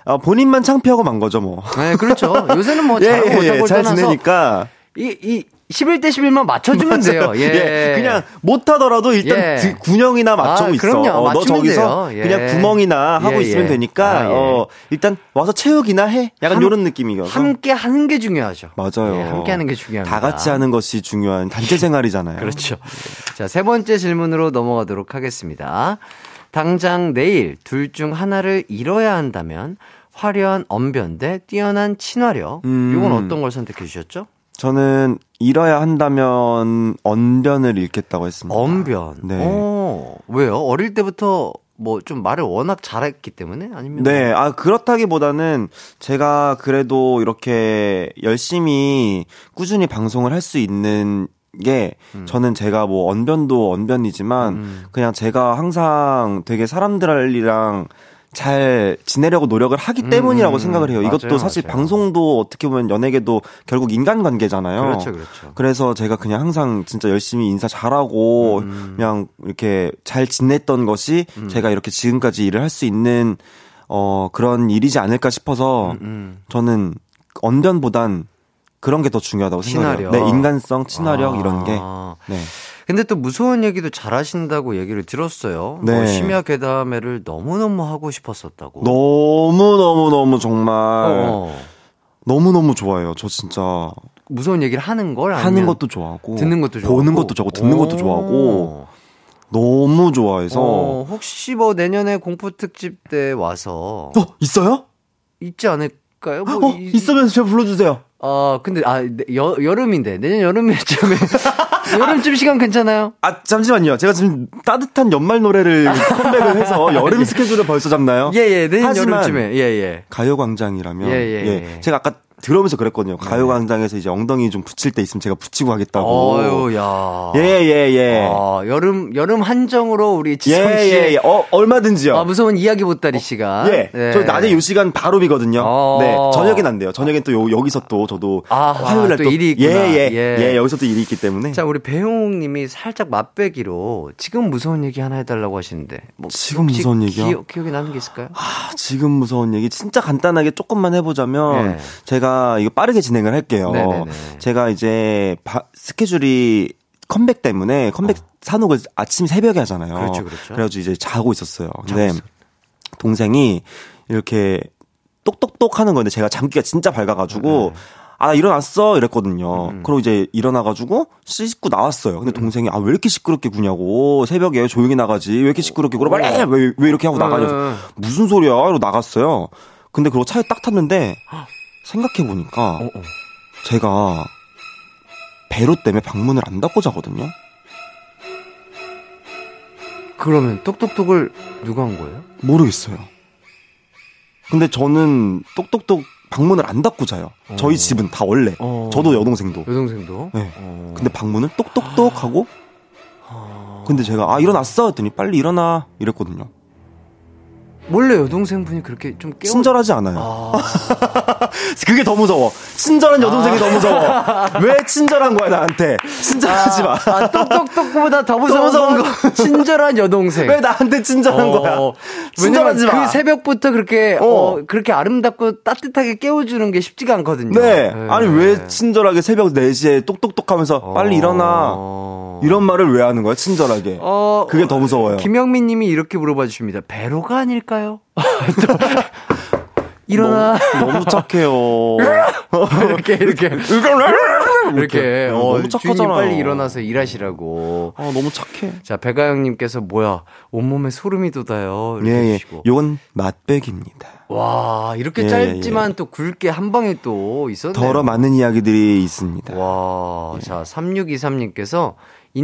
아, 본인만 창피하고 만 거죠, 뭐. 네, 그렇죠. 요새는 뭐 잘, 예, 예, 잘 지내니까 이, 이 11대 11만 맞춰주면 돼요. 예. 예. 그냥 못하더라도 일단 예. 군형이나 맞추고 아, 있어. 그럼요. 어, 너 저기서 예. 그냥 구멍이나 하고 예, 있으면 예. 되니까 아, 예. 어, 일단 와서 채우기나 해. 약간 함, 이런 느낌이어서. 함께 하는 게 중요하죠. 맞아요. 함께 하는 게 중요합니다. 다 같이 하는 것이 중요한 단체 생활이잖아요. 그렇죠. 자, 세 번째 질문으로 넘어가도록 하겠습니다. 당장 내일 둘 중 하나를 잃어야 한다면 화려한 언변 대 뛰어난 친화력. 음. 이건 어떤 걸 선택해 주셨죠? 저는 잃어야 한다면 언변을 잃겠다고 했습니다. 언변. 네. 오, 왜요? 어릴 때부터 뭐 좀 말을 워낙 잘했기 때문에 아니면 네, 아 그렇다기보다는 제가 그래도 이렇게 열심히 꾸준히 방송을 할 수 있는 게 음. 저는 제가 뭐 언변도 언변이지만 음. 그냥 제가 항상 되게 사람들이랑 잘 지내려고 노력을 하기 음, 때문이라고 음, 생각을 해요. 맞아요, 이것도 사실 맞아요. 방송도 어떻게 보면 연예계도 결국 인간관계잖아요. 그렇죠, 그렇죠. 그래서 제가 그냥 항상 진짜 열심히 인사 잘하고 음. 그냥 이렇게 잘 지냈던 것이 음. 제가 이렇게 지금까지 일을 할 수 있는 어 그런 일이지 않을까 싶어서 음, 음. 저는 언변보단 그런 게 더 중요하다고 생각해요. 네, 인간성, 친화력 아. 이런 게. 네. 근데 또 무서운 얘기도 잘하신다고 얘기를 들었어요. 뭐 네. 뭐 심야 괴담회를 너무너무 하고 싶었었다고. 너무너무너무 정말. 어. 너무너무 좋아요. 저 진짜. 무서운 얘기를 하는 걸 하는 것도 좋아하고 듣는 것도 좋아하고 보는 것도 좋아하고 듣는 것도 좋아하고 너무 좋아해서. 어, 혹시 뭐 내년에 공포 특집 때 와서. 어, 있어요? 있지 않을까요? 뭐 어, 이, 있으면 제가 불러주세요. 어, 근데, 아, 여, 여름인데. 내년 여름쯤에. 여름쯤 시간 괜찮아요? 아, 잠시만요. 제가 지금 따뜻한 연말 노래를 컴백을 해서 여름 스케줄을 벌써 잡나요? 예, 예. 내년 여름쯤에. 예, 예. 가요광장이라면. 예, 예, 예. 제가 아까 들어오면서 그랬거든요. 네. 가요광장에서 이제 엉덩이 좀 붙일 때 있으면 제가 붙이고 하겠다고. 어유, 야. 예, 예, 예. 아, 여름, 여름 한정으로 우리 지성 씨. 예, 예, 예. 어, 얼마든지요. 아, 무서운 이야기 보따리 시간. 예. 네. 저 낮에 요 시간 바로 비거든요. 어. 네. 저녁엔 안 돼요. 저녁엔 또 요, 여기서 또 저도 아, 화요일 날또 일이 있구나. 예, 예, 예. 예, 여기서 또 일이 있기 때문에. 자, 우리 배용 님이 살짝 맛배기로 지금 무서운 얘기 하나 해 달라고 하시는데. 뭐 지금 무서운 얘기요? 기억, 기억에 남는 게 있을까요? 아, 지금 무서운 얘기 진짜 간단하게 조금만 해 보자면 예. 제가 이거 빠르게 진행을 할게요. 네네네. 제가 이제 바, 스케줄이 컴백 때문에 컴백 어. 산옥을 아침 새벽에 하잖아요. 그렇죠, 그렇죠. 그래가지고 이제 자고 있었어요. 근데 자고 동생이 이렇게 똑똑똑 하는 건데 제가 잠기가 진짜 밝아가지고 네. 아, 일어났어. 이랬거든요. 음. 그리고 이제 일어나가지고 씻고 나왔어요. 근데 동생이 아, 왜 이렇게 시끄럽게 구냐고. 새벽에 조용히 나가지. 왜 이렇게 시끄럽게 굴어? 빨리 왜, 왜 이렇게 하고 나가냐고. 음. 무슨 소리야? 이러고 나갔어요. 근데 그리고 차에 딱 탔는데 생각해 보니까 어, 어. 제가 배로 때문에 방문을 안 닫고 자거든요. 그러면 똑똑똑을 누가 한 거예요? 모르겠어요. 근데 저는 똑똑똑 방문을 안 닫고 자요. 어. 저희 집은 다 원래. 어. 저도 여동생도. 여동생도? 네. 어. 근데 방문을 똑똑똑 하고. 근데 제가 아 일어났어 했더니 빨리 일어나 이랬거든요. 몰래 여동생분이 그렇게 좀 깨워... 친절하지 않아요. 아... 그게 더 무서워. 친절한 여동생이 아... 더 무서워. 왜 친절한 거야 나한테? 친절하지 마. 아, 똑똑똑보다 더 무서운, 더 무서운 거. 친절한 여동생. 왜 나한테 친절한 어... 거야? 친절하지 마. 그 새벽부터 그렇게 어. 어. 그렇게 아름답고 따뜻하게 깨워주는 게 쉽지가 않거든요. 네. 네. 아니 왜 친절하게 새벽 4시에 똑똑똑하면서 어... 빨리 일어나. 이런 말을 왜 하는 거야? 친절하게. 어, 그게 더 무서워요. 김영민 님이 이렇게 물어봐 주십니다. 배로가 아닐까 요? 일어나. 너무, 너무 착해요. 이렇게, 이렇게. 이렇게. 어, 너무 착하잖아. 빨리 일어나서 일하시라고. 어, 너무 착해. 자, 배가영님께서 뭐야, 온몸에 소름이 돋아요. 이렇게 예, 예. 요건 맛백입니다. 와, 이렇게 예, 짧지만 예. 또 굵게 한 방에 또 있었네요. 더러 많은 이야기들이 있습니다. 와, 예. 자, 3623님께서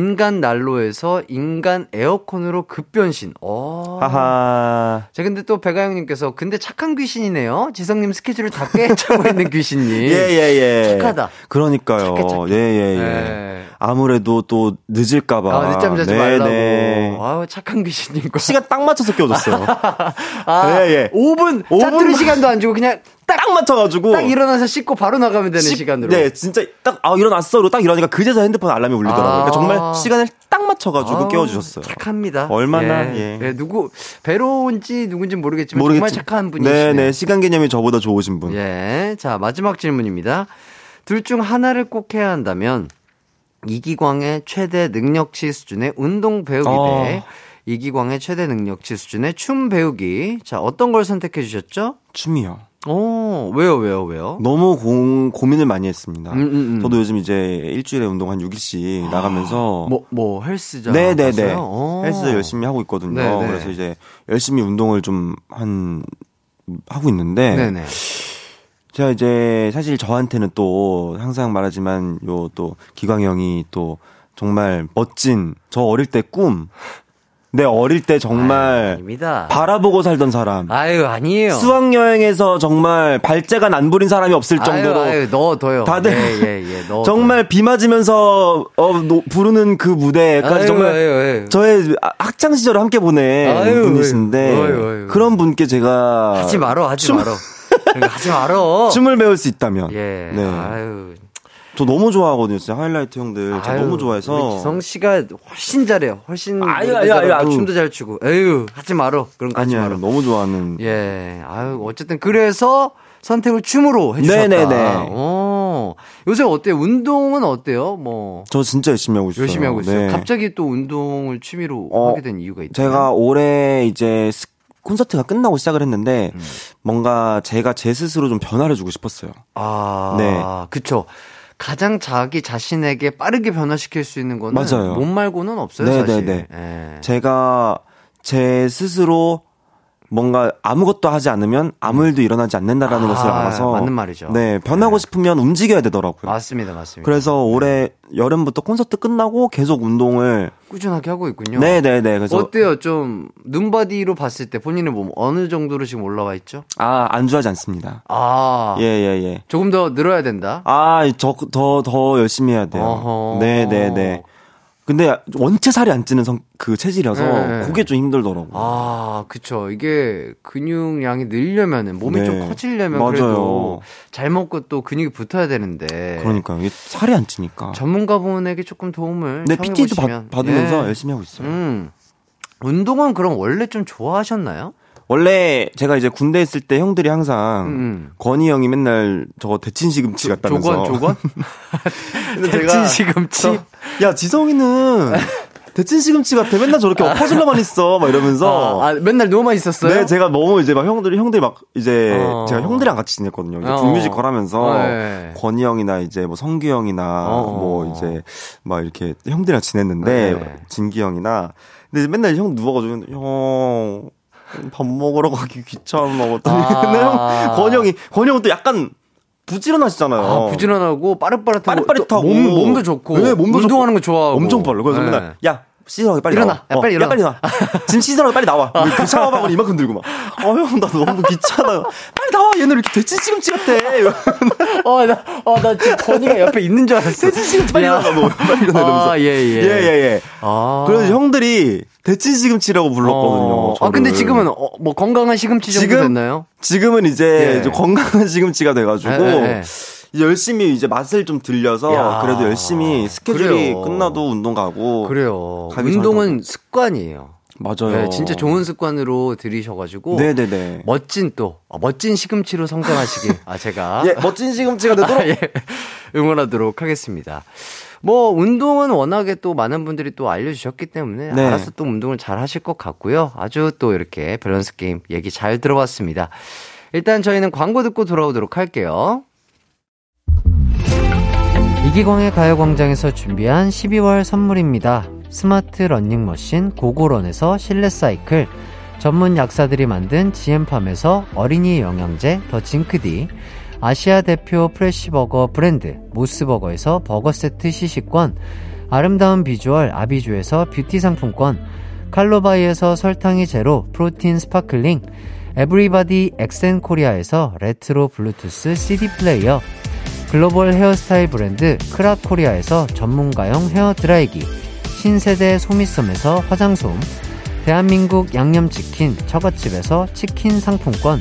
인간 난로에서 인간 에어컨으로 급변신. 어. 하하. 자, 근데 또 배가영님께서 근데 착한 귀신이네요. 지성님 스케줄을 다 깨차고 있는 귀신님. 예, 예, 예. 착하다. 그러니까요. 착해. 예, 예, 예. 네. 아무래도 또 늦을까봐. 아, 늦잠 자지 네, 말라고. 네. 아우, 착한 귀신님과. 시간 딱 맞춰서 깨워줬어요. 아, 예, 예. 5분. 5분. 짜투리 시간도 안 주고 그냥 딱, 딱 맞춰가지고 딱 일어나서 씻고 바로 나가면 되는 시, 시간으로. 네, 진짜 딱 아 일어났어. 딱 일어나니까 그제서 핸드폰 알람이 울리더라고요. 아. 그러니까 정말 시간을 딱 맞춰가지고 아, 깨워주셨어요. 착합니다. 얼마나 예. 예. 예. 누구 배로운지 누군지 모르겠지만 모르겠지. 정말 착한 분이시네요. 네, 네. 시간 개념이 저보다 좋으신 분. 예. 자 마지막 질문입니다. 둘 중 하나를 꼭 해야 한다면 이기광의 최대 능력치 수준의 운동 배우기 어. 대 이기광의 최대 능력치 수준의 춤 배우기. 자, 어떤 걸 선택해 주셨죠? 춤이요. 오, 왜요, 왜요, 왜요? 너무 고, 고민을 많이 했습니다. 음, 음, 음. 저도 요즘 이제 일주일에 운동 한 6일씩 아, 나가면서. 뭐, 뭐, 헬스장? 네네네. 헬스 열심히 하고 있거든요. 네네. 그래서 이제 열심히 운동을 좀 한, 하고 있는데. 네네. 제가 이제 사실 저한테는 또 항상 말하지만 요 또 기광 형이 또 정말 멋진 저 어릴 때 꿈. 내 어릴 때 정말 아유, 바라보고 살던 사람. 아유 아니에요. 수학 여행에서 정말 발재간 안 부린 사람이 없을 정도로. 아유, 아유 넣어둬요. 다들 예, 예, 예, 정말 비 맞으면서 어, 노, 부르는 그 무대까지 정말 저의 학창 시절을 함께 보낸 분이신데 그런 분께 제가 하지 말어 하지 춤... 말어. 하지 말어. 춤을 배울 수 있다면. 예. 네. 아유. 저 너무 좋아하거든요. 진짜 하이라이트 형들. 아유, 저 너무 좋아해서. 기성 씨가 훨씬 잘해요. 훨씬. 아유, 아유, 아유, 아유. 춤도 잘 추고. 에휴, 하지 말어. 그런 거 하지 말어. 너무 좋아하는. 예. 아유, 어쨌든 그래서 선택을 춤으로 해주셨다. 네네네. 어. 요새 어때요? 운동은 어때요? 뭐. 저 진짜 열심히 하고 있어요. 열심히 하고 있어요. 네. 갑자기 또 운동을 취미로 어, 하게 된 이유가 있죠. 제가 올해 이제 콘서트가 끝나고 시작을 했는데 음. 뭔가 제가 제 스스로 좀 변화를 주고 싶었어요. 아, 네. 그쵸. 가장 자기 자신에게 빠르게 변화시킬 수 있는 거는 맞아요. 몸 말고는 없어요, 네네네. 사실. 네. 예. 제가 제 스스로 뭔가 아무것도 하지 않으면 아무 일도 일어나지 않는다라는 아, 것을 알아서 맞는 말이죠. 네, 변하고 네. 싶으면 움직여야 되더라고요. 맞습니다, 맞습니다. 그래서 올해 여름부터 콘서트 끝나고 계속 운동을 꾸준하게 하고 있군요. 네, 네, 네. 그래서 어때요? 좀 눈바디로 봤을 때 본인의 몸 어느 정도로 지금 올라와 있죠? 아, 안주하지 않습니다. 아, 예, 예, 예. 조금 더 늘어야 된다. 아, 저, 더, 더 열심히 해야 돼요. 어허. 네, 네, 네. 근데 원체 살이 안 찌는 성, 그 체질이라서 네. 그게 좀 힘들더라고요. 아, 그쵸. 이게 근육량이 늘려면은 몸이 네. 좀 커지려면 맞아요. 그래도 잘 먹고 또 근육이 붙어야 되는데. 그러니까 이게 살이 안 찌니까. 전문가분에게 조금 도움을 네, PT도. 받, 으면서 예. 열심히 하고 있어요. 음. 운동은 그럼 원래 좀 좋아하셨나요? 원래 제가 이제 군대 있을 때 형들이 항상 음. 건희 형이 맨날 저거 대친 시금치 같다면서. 조건, 조건? 근데 대친 시금치? 저, 야 지성이는 대친 시금치 같아. 맨날 저렇게 엎어질러만 있어. 막 이러면서. 아, 아, 맨날 누워만 있었어요? 네, 제가 너무 이제 막 형들이 형들이 막 이제 어. 제가 형들이랑 같이 지냈거든요. 이제 어. 북뮤지컬 하면서 어, 네. 권희 형이나 이제 뭐 성규 형이나 어. 뭐 이제 막 이렇게 형들이랑 지냈는데 네. 진기 형이나 근데 맨날 형 누워가지고 형. 밥 먹으러 가기 귀찮아. 뭐 아. 권희 형은 또 약간 부지런하시잖아요. 아, 부지런하고 빠릇빠릇하고 빠릿빠릿하고. 또 몸, 몸도 좋고 네, 몸도 운동하는 좋고. 거 좋아하고 엄청 빨라. 그래서 네. 맨날 야 씻으라고 빨리 일어나. 나와. 야, 빨리 어, 일어나. 빨리 나와. 지금 씻으라고 빨리 나와. 그 샤워방울 이만큼 들고 막. 어, 형, 나 너무 귀찮아요. 빨리 나와. 얘는 왜 이렇게 돼지 시금치 같아. 어, 나, 어, 나 지금 건이가 옆에 있는 줄 알았어. 돼지 시금치 빨리 일어나. 뭐, 빨리 일어나. 이러면서. 아, 예, 예. 예, 예, 예. 아. 그래서 형들이 대치 시금치라고 불렀거든요. 어, 아. 근데 지금은 어, 뭐 건강한 시금치 정도 지금? 됐나요? 지금은 이제 예. 좀 건강한 시금치가 돼가지고. 예, 예, 예. 열심히 이제 맛을 좀 들려서 야. 그래도 열심히 스케줄이 그래요. 끝나도 운동 가고 그래요. 운동은 습관이에요. 맞아요. 네, 진짜 좋은 습관으로 들이셔가지고 네네네. 멋진 또 어, 멋진 시금치로 성장하시길 아 제가 예, 멋진 시금치가 되도록 아, 예. 응원하도록 하겠습니다. 뭐 운동은 워낙에 또 많은 분들이 또 알려주셨기 때문에 네. 알아서 또 운동을 잘 하실 것 같고요. 아주 또 이렇게 밸런스 게임 얘기 잘 들어봤습니다. 일단 저희는 광고 듣고 돌아오도록 할게요. 이기광의 가요광장에서 준비한 12월 선물입니다. 스마트 러닝머신 고고런에서 실내 사이클, 전문 약사들이 만든 지엠팜에서 어린이 영양제 더 징크디, 아시아 대표 프레시버거 브랜드 모스버거에서 버거 세트 시식권, 아름다운 비주얼 아비주에서 뷰티 상품권, 칼로바이에서 설탕이 제로 프로틴 스파클링, 에브리바디 엑센코리아에서 레트로 블루투스 CD 플레이어, 글로벌 헤어스타일 브랜드 크라코리아에서 전문가용 헤어 드라이기, 신세대 소미섬에서 화장솜, 대한민국 양념치킨 처갓집에서 치킨 상품권,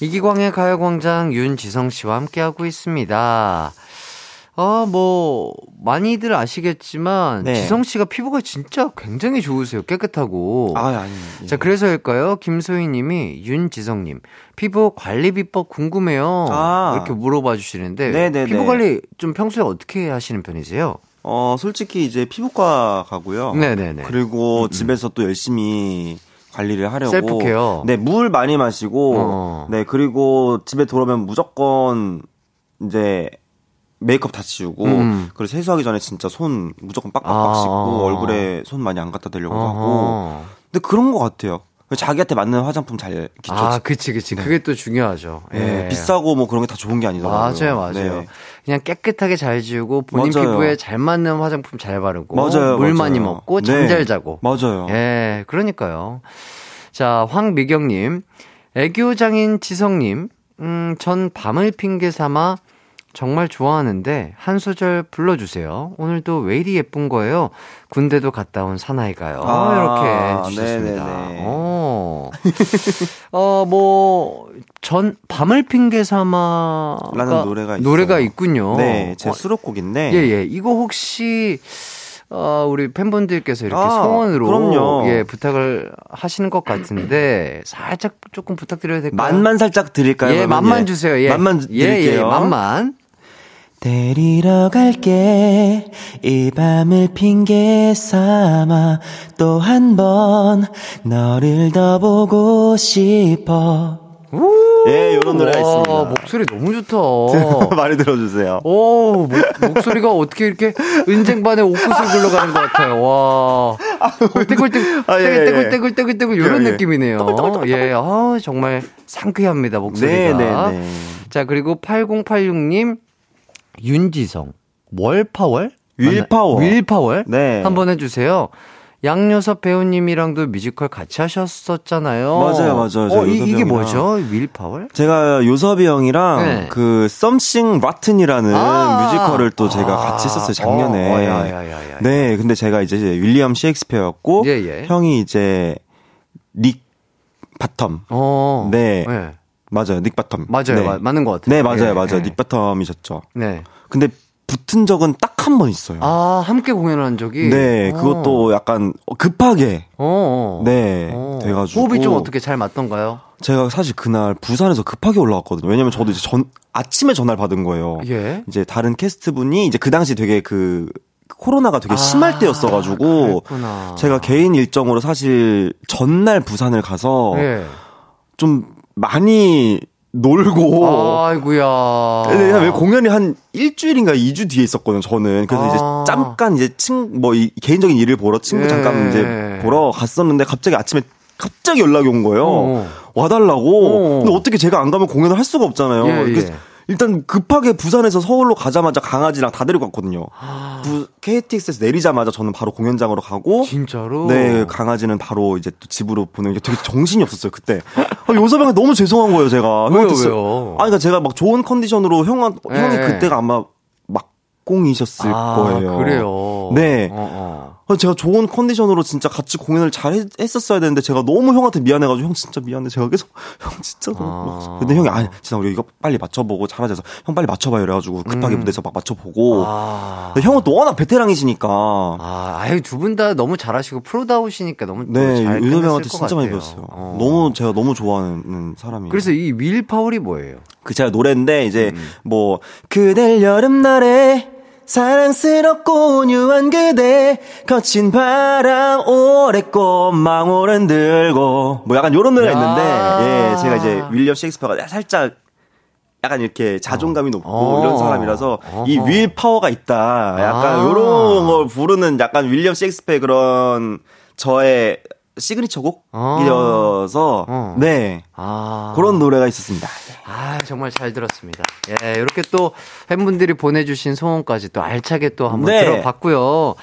이기광의 가요광장 윤지성 씨와 함께하고 있습니다. 아, 뭐, 많이들 아시겠지만, 네. 지성 씨가 피부가 진짜 굉장히 좋으세요. 깨끗하고. 아, 아니. 예. 자, 그래서일까요? 김소희 님이 윤지성 님, 피부 관리 비법 궁금해요. 아. 이렇게 물어봐 주시는데, 네네네. 피부 관리 좀 평소에 어떻게 하시는 편이세요? 어, 솔직히 이제 피부과 가고요. 네네네. 음, 그리고 집에서 또 열심히 관리를 하려고. 셀프 케어. 네, 물 많이 마시고. 어. 네, 그리고 집에 들어오면 무조건 이제 메이크업 다 지우고. 음. 그리고 세수하기 전에 진짜 손 무조건 빡빡빡 아. 씻고 얼굴에 손 많이 안 갖다 대려고 하고. 어허. 근데 그런 것 같아요. 자기한테 맞는 화장품 잘 기초. 아, 그치, 그치. 네. 그게 또 중요하죠. 네, 예. 비싸고 뭐 그런 게 다 좋은 게 아니더라고요. 맞아요, 맞아요. 네. 그냥 깨끗하게 잘 지우고 본인 맞아요. 피부에 잘 맞는 화장품 잘 바르고 맞아요, 물 맞아요. 많이 먹고 잠잘 네. 자고. 맞아요. 예, 그러니까요. 자, 황미경님, 애교장인 지성님, 음, 전 밤을 핑계 삼아 정말 좋아하는데 한 소절 불러주세요. 오늘도 왜 이리 예쁜 거예요? 군대도 갔다 온 사나이가요. 아, 이렇게 주셨습니다. 어, 어, 뭐, 전, 밤을 핑계 삼아. 라는 노래가. 노래가 있군요. 네, 제 수록곡인데. 예, 예. 이거 혹시, 어, 우리 팬분들께서 이렇게 아, 성원으로 그럼요. 예, 부탁을 하시는 것 같은데 살짝 조금 부탁드려야 될까요? 만만 살짝 드릴까요? 예, 만만 주세요. 예. 만만 예, 드릴게요. 예, 만만. 데리러 갈게 이 밤을 핑계 삼아 또 한 번 너를 더 보고 싶어 예, 이런 노래가 있습니다. 목소리 너무 좋다. 많이 들어주세요. 오, 목, 목소리가 어떻게 이렇게 은쟁반에 옥구슬 굴러가는 것 같아요. 와. 떼굴떼굴, 아, 예, 떼굴떼굴, 떼굴떼굴, 이런 예, 느낌이네요. 예, 아, 정말 상쾌합니다, 목소리가. 네, 네, 네. 자, 그리고 8086님, 윤지성, 월파월? 윌파워. 윌파월? 네. 한번 해주세요. 양요섭 배우님이랑도 뮤지컬 같이 하셨었잖아요. 맞아요, 맞아요. 어, 이, 게 뭐죠? Will Power? 제가 요섭이 형이랑 네. 그 Something Rotten이라는 아~ 뮤지컬을 또 제가 아~ 같이 했었어요 작년에. 어, 어, 야, 야, 야, 네, 근데 제가 이제 윌리엄 셰익스피어였고 예, 예. 형이 이제 닉 바텀. 어, 네. 네. 맞아요, 닉 바텀. 맞아요, 네. 맞는 것 같아요. 네, 맞아요, 예, 맞아요. 예. 닉 바텀이셨죠. 네. 근데 붙은 적은 딱 한 번 있어요. 아, 함께 공연한 적이? 네, 그것도 약간 급하게. 어. 네, 어. 돼가지고. 호흡이 좀 어떻게 잘 맞던가요? 제가 사실 그날 부산에서 급하게 올라왔거든요. 왜냐면 저도 이제 전, 아침에 전화를 받은 거예요. 예. 이제 다른 캐스트 분이 이제 그 당시 되게 그, 코로나가 되게 심할 아, 때였어가지고. 그랬구나. 제가 개인 일정으로 사실 전날 부산을 가서. 예. 좀 많이 놀고. 아이구야. 네, 왜 공연이 한 일주일인가 2주 뒤에 있었거든요, 저는. 그래서 아. 이제 잠깐 이제 친, 뭐, 이, 개인적인 일을 보러 친구 예. 잠깐 이제 보러 갔었는데 갑자기 아침에 갑자기 연락이 온 거예요. 어. 와달라고. 어. 근데 어떻게 제가 안 가면 공연을 할 수가 없잖아요. 예, 예. 일단 급하게 부산에서 서울로 가자마자 강아지랑 다 데리고 갔거든요. 아. 부, KTX에서 내리자마자 저는 바로 공연장으로 가고 진짜로? 네, 강아지는 바로 이제 또 집으로 보내는 게 되게 정신이 없었어요, 그때. 아, 요서방에 너무 죄송한 거예요, 제가. 왜요, 왜요? 아니, 그러니까 제가 막 좋은 컨디션으로 형, 형이 네. 그때가 아마 막공이셨을 아, 거예요. 그래요? 네. 어, 어. 제가 좋은 컨디션으로 진짜 같이 공연을 잘 했 었어야 되는데 제가 너무 형한테 미안해가지고 형 진짜 미안해. 제가 계속 형 진짜 너무 아. 근데 형이 아니 진짜 우리 이거 빨리 맞춰보고 잘하자서 형 빨리 맞춰봐요. 이래가지고 급하게 음. 무대에서 막 맞춰보고. 아. 형은 또 워낙 베테랑이시니까. 아, 아유 두 분 다 너무 잘하시고 프로다우시니까 너무 네. 유섭 형한테 진짜 많이 배웠어요. 어. 너무 제가 너무 좋아하는 사람이에요. 그래서 이 윌 파월이 뭐예요? 그 제가 노래인데 이제 음. 뭐 그댈 여름날에 사랑스럽고 온유한 그대 거친 바람 오래 꽃 망울은 들고 뭐 약간 요런 노래가 있는데 예 제가 이제 윌리엄 셰익스피어가 살짝 약간 이렇게 자존감이 어. 높고 어. 이런 사람이라서 어허. 이 윌 파워가 있다 약간 아. 요런 걸 부르는 약간 윌리엄 셰익스피어의 그런 저의 시그니처 곡이어서 어. 네 아. 그런 노래가 있었습니다. 아 정말 잘 들었습니다. 예 이렇게 또 팬분들이 보내주신 소원까지 또 알차게 또 한번 네. 들어봤고요.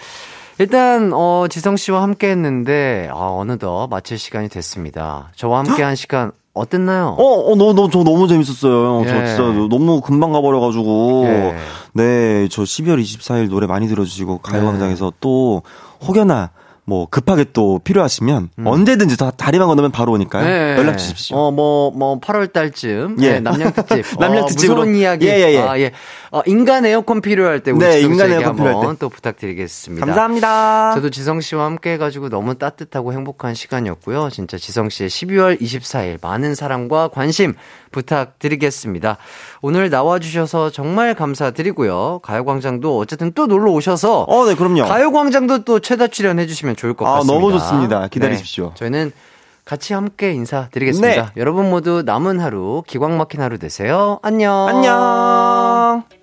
일단 어 지성 씨와 함께 했는데 아, 어느덧 마칠 시간이 됐습니다. 저와 함께 한 시간 어땠나요? 어, 어, 너, 너, 저 너무 재밌었어요. 예. 저 진짜 너무 금방 가버려가지고. 예. 네, 저 12월 24일 노래 많이 들어주시고, 가요광장에서 네. 또, 혹여나, 뭐 급하게 또 필요하시면 음. 언제든지 다 다리만 건너면 바로 오니까요. 네. 연락 주십시오. 어, 뭐, 뭐, 8월 달쯤. 예. 네, 남양 특집. 남양 어, 특집으로. 무서운 이야기. 예, 예, 예. 아, 예. 어, 인간 에어컨 필요할 때 우리 네, 인간 에어컨 필요할 때. 또 부탁드리겠습니다. 감사합니다. 저도 지성 씨와 함께 해 가지고 너무 따뜻하고 행복한 시간이었고요. 진짜 지성 씨의 12월 24일 많은 사랑과 관심 부탁드리겠습니다. 오늘 나와주셔서 정말 감사드리고요. 가요광장도 어쨌든 또 놀러 오셔서. 어, 네, 그럼요. 가요광장도 또 최다 출연해주시면 좋을 것 같습니다. 아, 너무 좋습니다. 기다리십시오. 네, 저희는 같이 함께 인사드리겠습니다. 네. 여러분 모두 남은 하루 기광 막힌 하루 되세요. 안녕. 안녕.